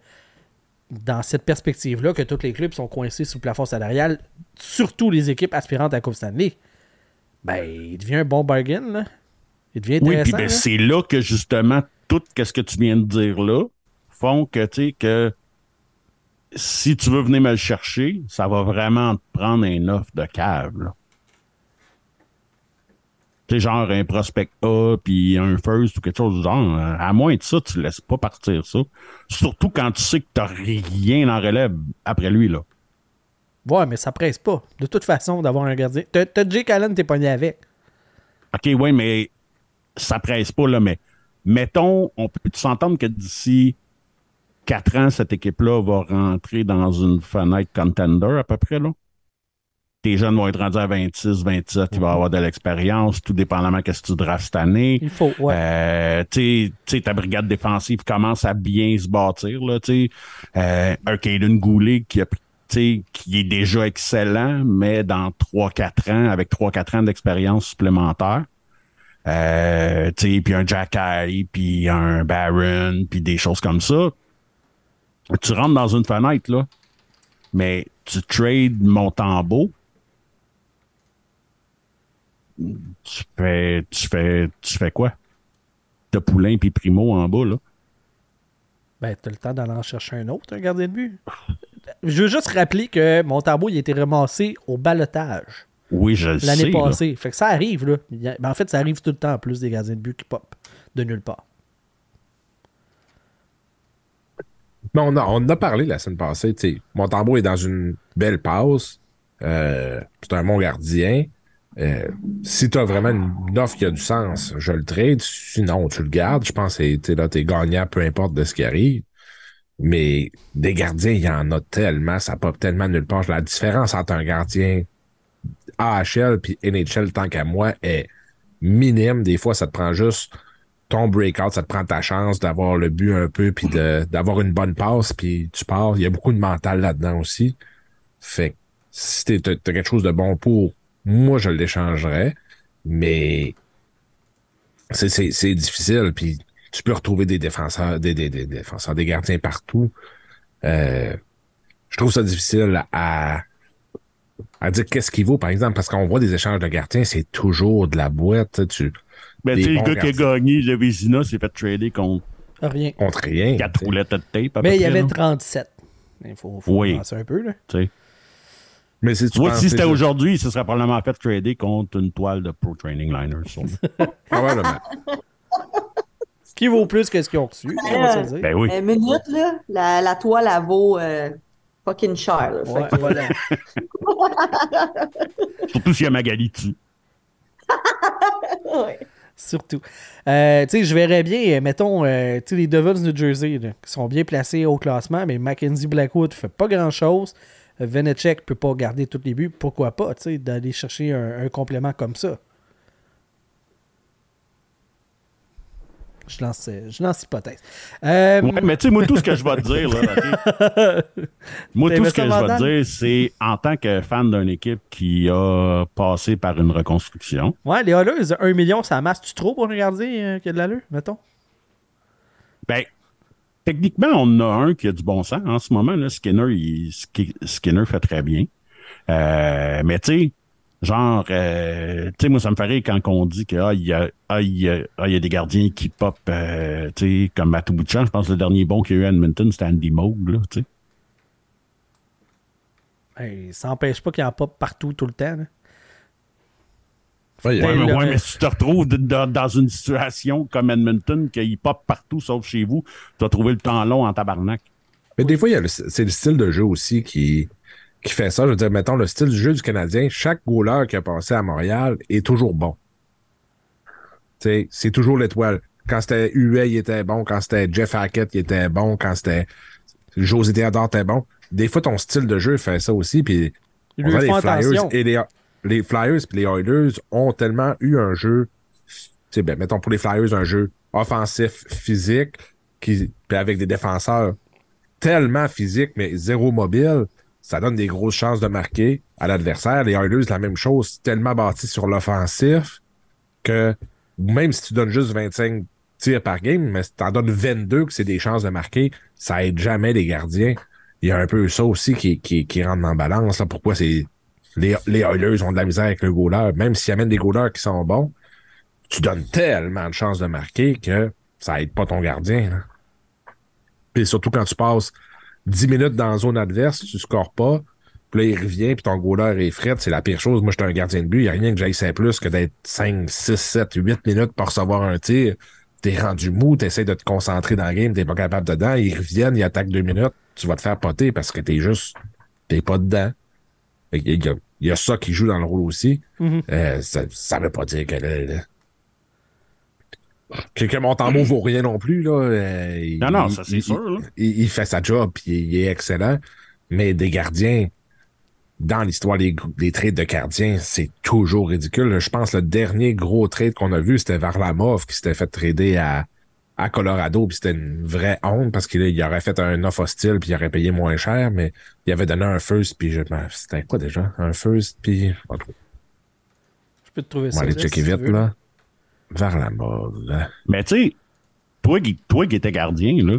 Dans cette perspective-là, que tous les clubs sont coincés sous le plafond salarial, surtout les équipes aspirantes à la Coupe Stanley, ben, il devient un bon bargain, là. Il devient Oui, intéressant. puis ben, c'est là que justement, tout ce que tu viens de dire là font que, tu sais, que si tu veux venir me le chercher, ça va vraiment te prendre un offre de sais, genre un prospect A, puis un first ou quelque chose du genre. euh, À moins de ça, tu laisses pas partir ça. Surtout quand tu sais que t'as rien en relève après lui, là. Ouais, mais ça presse pas. De toute façon, d'avoir un gardien. T'as t'as Jake Allen, t'es pogné avec. OK, oui, mais ça presse pas, là, mais mettons, on peut s'entendre que d'ici quatre ans, cette équipe-là va rentrer dans une fenêtre contender à peu près, là. Tes jeunes vont être rendus à 26, 27, il va avoir de l'expérience, tout dépendamment de ce que tu drafts cette année. Il faut, ouais. Euh, tu sais- ta brigade défensive commence à bien se bâtir. Là, tu sais. euh, un Caden Goulet qui, a, qui est déjà excellent, mais dans 3-4 ans, avec 3-4 ans d'expérience supplémentaire. Euh, tu sais, puis un Jack Harry, puis un Baron, puis des choses comme ça. Tu rentres dans une fenêtre, là, mais tu trades Montembeau. Tu fais, tu fais, tu fais quoi? T'as Poulain puis Primo en bas, là. Ben, t'as le temps d'aller en chercher un autre, un gardien de but. Je veux juste rappeler que Montembeau, il a été ramassé au balotage Oui, je le sais. l'année là. passée. Fait que ça arrive, là. A- ben, en fait, ça arrive tout le temps en plus des gardiens de but qui pop de nulle part. Mais on, a, on en a parlé la semaine passée. tu sais. Est dans une belle passe. Euh, c'est un bon gardien. Euh, si tu vraiment une, offre qui a du sens, je le trade. Sinon, tu le gardes. Je pense que là, t'es gagnant, peu importe de ce qui arrive. Mais des gardiens, il y en a tellement, ça pop tellement nulle part. La différence entre un gardien AHL puis NHL, tant qu'à moi, est minime. Des fois, ça te prend juste ton breakout, ça te prend ta chance d'avoir le but un peu, puis d'avoir une bonne passe, puis tu pars. Il y a beaucoup de mental là-dedans aussi. Fait que si t'as quelque chose de bon pour, moi, je l'échangerais, mais c'est- c'est c'est difficile, puis tu peux retrouver des défenseurs, des, des, des défenseurs, des gardiens partout. Euh, je trouve ça difficile à, à dire qu'est-ce qu'il vaut, par exemple, parce qu'on voit des échanges de gardiens, c'est toujours de la boîte. tu sais, Tu, Ben, tu sais, le gars qui a gagné le Vézina s'est fait trader contre Rien. contre rien. quatre roulettes de tape. à Mais peu il y avait là. 37. Il faut, faut Oui. penser un peu, là. Tu sais. Mais si tu si c'était aujourd'hui, ce serait probablement fait trader contre une toile de Pro Training Liner. Probablement. Ce qui vaut plus que ce qu'ils ont reçu, on va se le dire. ben oui. Euh, minute, là, la, la toile, elle vaut euh, fucking cher. là. Fait Ouais, que- voilà. Surtout s'il y a Magali dessus. Ouais. Surtout. Euh, tu sais, je verrais bien, euh, mettons, euh, tu sais, les Devils New Jersey, là, qui sont bien placés au classement, mais Mackenzie Blackwood fait pas grand-chose. Euh, Venecek peut pas garder tous les buts. Pourquoi pas, tu sais, d'aller chercher un, un complément comme ça? Je lance, euh, je lance hypothèse. Euh, Ouais, mais tu sais, moi, tout ce que je vais te dire, là, moi, tout ce que je vais te dire, c'est en tant que fan d'une équipe qui a passé par une reconstruction, Ouais, les Oilers, 1 million, ça masse-tu trop pour un gardien euh, qui a de l'allure, mettons? ben, techniquement, on a un qui a du bon sens en ce moment. Skinner, Skinner fait très bien. Euh, mais tu sais, genre, euh, tu sais, moi, ça me ferait quand on dit qu'il ah, y, a, ah, ah, y a des gardiens qui pop, euh, tu sais, comme Matou Bouchan. Je pense que le dernier bon qu'il y a eu à Edmonton, c'était Andy Moog, tu sais. Ça n'empêche pas qu'il en pop partout tout le temps. Ouais, mais, ouais, mais si tu te retrouves dans une situation comme Edmonton, qu'il pop partout sauf chez vous, tu vas trouver le temps long en tabarnak. Mais des fois, c'est le style de jeu aussi qui, qui fait ça. Je veux dire, mettons, le style du jeu du Canadien, chaque goaler qui a passé à Montréal est toujours bon. C'est toujours l'étoile. Quand c'était Huey, il était bon. Quand c'était Jeff Hackett, il était bon. Quand c'était José Théodore, était bon. Des fois, ton style de jeu fait ça aussi. Puis, les Flyers et les, les Flyers et les Oilers ont tellement eu un jeu, ben, mettons pour les Flyers, un jeu offensif, physique, qui, avec des défenseurs tellement physiques, mais zéro mobile, ça donne des grosses chances de marquer à l'adversaire. Les Oilers, la même chose, tellement bâti sur l'offensif que même si tu donnes juste 25 tirs par game, mais si tu en donnes 22 que c'est des chances de marquer, ça aide jamais les gardiens. Il y a un peu ça aussi qui, qui, qui rentre en balance. Là. Pourquoi c'est les, les ont de la misère avec le goaler. Même s'ils amènent des goalers qui sont bons, tu donnes tellement de chances de marquer que ça aide pas ton gardien. Puis surtout quand tu passes 10 minutes dans la zone adverse, tu scores pas, puis là, il revient, puis ton goaler est fret, c'est la pire chose. Moi, je suis un gardien de but, il n'y a rien que j'aille plus que d'être 5, 6, 7, 8 minutes pour recevoir un tir. T'es rendu mou, t'essaies de te concentrer dans le game, t'es pas capable dedans, ils reviennent, ils attaquent deux minutes, tu vas te faire poter parce que t'es juste, t'es pas dedans. Il y, a, ça qui joue dans le rôle aussi. Mm-hmm. euh, ça ne veut pas dire que que, mon tambour vaut rien non plus. Là. Euh, non, non, ça c'est sûr. Il, fait sa job puis il est excellent. Mais des gardiens, dans l'histoire des, des trades de gardiens, c'est toujours ridicule. Je pense que le dernier gros trade qu'on a vu, c'était Varlamov qui s'était fait trader à, à Colorado, puis c'était une vraie honte parce qu'il aurait fait un offre hostile, puis il aurait payé moins cher, mais il avait donné un first, puis je... Ben, c'était quoi déjà? Un first, puis... Je peux te trouver ça. On va aller checker vite, là. Vers la mode. Mais tu sais, toi, toi qui étais gardien, là.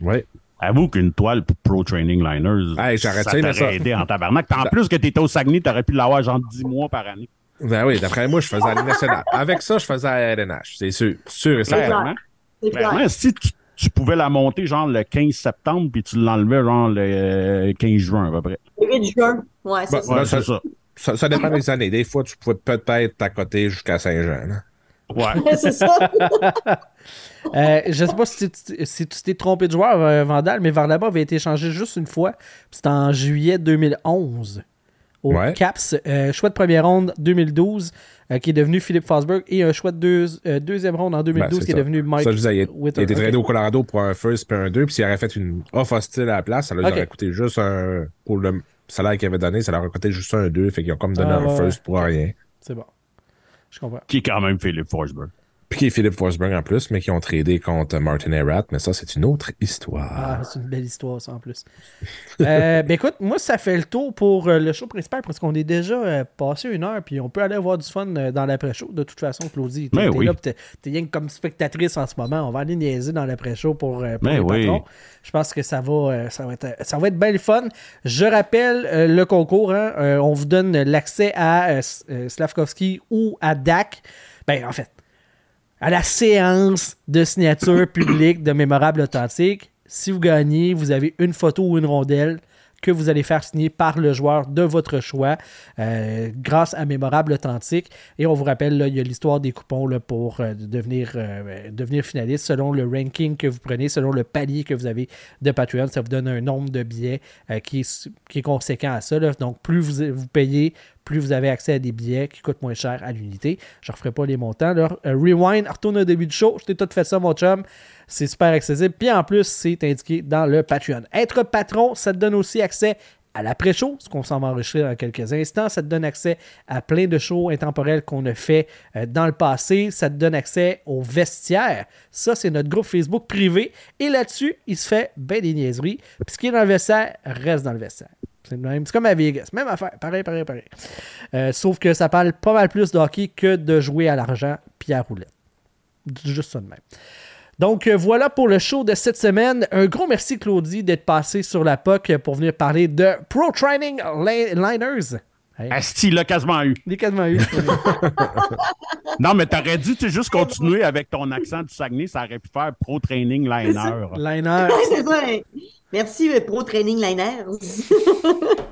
Ouais. Avoue qu'une toile pour Pro Training Liners, hey, ça t'aurait aidé en tabarnak. en plus que t'étais au Saguenay, t'aurais pu l'avoir genre 10 mois par année. Ben oui, d'après moi, je faisais à nationale. Avec ça, je faisais à LNH, c'est sûr. Sûr et certain. Ben, si tu, pouvais la monter genre le 15 septembre, puis tu l'enlevais genre le 15 juin à peu près. Le 8 juin, ouais, c'est ben, ça. ça. ça. dépend des années. Des fois, tu pouvais peut-être t'accoter jusqu'à Saint-Jean. Ouais. c'est ça. euh, je sais pas si, tu t'es trompé de joueur, euh, Vandal, mais Varlaba avait été échangé juste une fois. C'était en juillet 2011 au Caps. Euh, choix de première ronde 2012 euh, qui est devenu Philippe Fosberg et un choix de euh, deuxième ronde en 2012 ben, qui est devenu Mike ça, je il, a été traité au Colorado pour un first et un deux. Puis s'il aurait fait une offre hostile à la place, ça leur aurait coûté juste un. Pour le salaire qu'il avait donné, ça leur aurait coûté juste un deux. Fait qu'ils ont comme donné ah, un first pour rien. C'est bon. Je comprends. Qui est quand même Philippe Forsberg. Puis qui est Philippe Forsberg en plus, mais qui ont tradé contre Martin Erat. Mais ça, c'est une autre histoire. Ah, c'est une belle histoire, ça, en plus. euh, ben écoute, moi, ça fait le tour pour euh, le show principal parce qu'on est déjà euh, passé une heure, puis on peut aller avoir du fun dans l'après-show. De toute façon, Claudie, t'es oui. là, t'es rien que comme spectatrice en ce moment. On va aller niaiser dans l'après-show pour, pour les oui. patrons. Je pense que ça va, ça va être, ça va être bien le fun. Je rappelle le concours. Hein, on vous donne l'accès à Slavkovski ou à DAC. Ben, en fait, à la séance de signature publique de Mémorable Authentique. Si vous gagnez, vous avez une photo ou une rondelle que vous allez faire signer par le joueur de votre choix euh, grâce à Mémorable Authentique. Et on vous rappelle, là, il y a l'histoire des coupons là, pour euh, devenir, euh, devenir finaliste selon le ranking que vous prenez, selon le palier que vous avez de Patreon. Ça vous donne un nombre de billets qui est, conséquent à ça. Donc, plus vous, vous payez, plus vous avez accès à des billets qui coûtent moins cher à l'unité. Je ne referai pas les montants. rewind, retourne au début du show. Je t'ai tout fait ça, mon chum. C'est super accessible. Puis en plus, c'est indiqué dans le Patreon. Être patron, ça te donne aussi accès à l'après-show, ce qu'on s'en va enregistrer dans quelques instants. Ça te donne accès à plein de shows intemporels qu'on a fait euh, dans le passé. Ça te donne accès au vestiaire. Ça, c'est notre groupe Facebook privé. Et là-dessus, il se fait bien des niaiseries. Puis ce qui est dans le vestiaire reste dans le vestiaire. C'est comme à Vegas. Même affaire. Pareil, pareil, pareil. Euh, sauf que ça parle pas mal plus de hockey que de jouer à l'argent puis à roulette. Juste ça de même. Donc voilà pour le show de cette semaine. Un gros merci Claudie d'être passé sur la POC pour venir parler de Pro Training Liners. Asti l'a quasiment eu. Il quasiment eu. non, mais t'aurais dû juste continuer avec ton accent du Saguenay, ça aurait pu faire Pro Training Liner. Liner. Merci, euh, Pro Training Liners.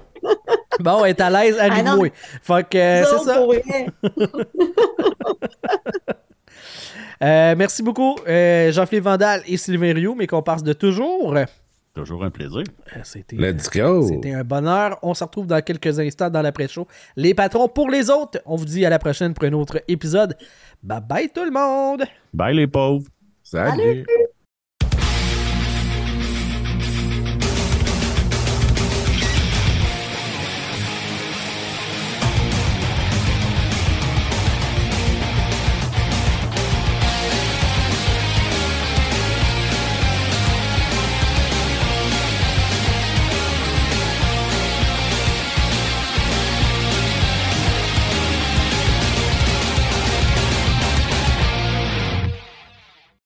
bon, elle est à l'aise à ah, Fait que euh, c'est ça. euh, merci beaucoup, euh, Jean-Philippe Vandal et Sylvain Rio, mes comparses de toujours. Toujours un plaisir. Euh, c'était, Let's go. C'était un bonheur. On se retrouve dans quelques instants dans l'après-show. Les patrons pour les autres. On vous dit à la prochaine pour un autre épisode. Bye bye tout le monde. Bye les pauvres. Salut.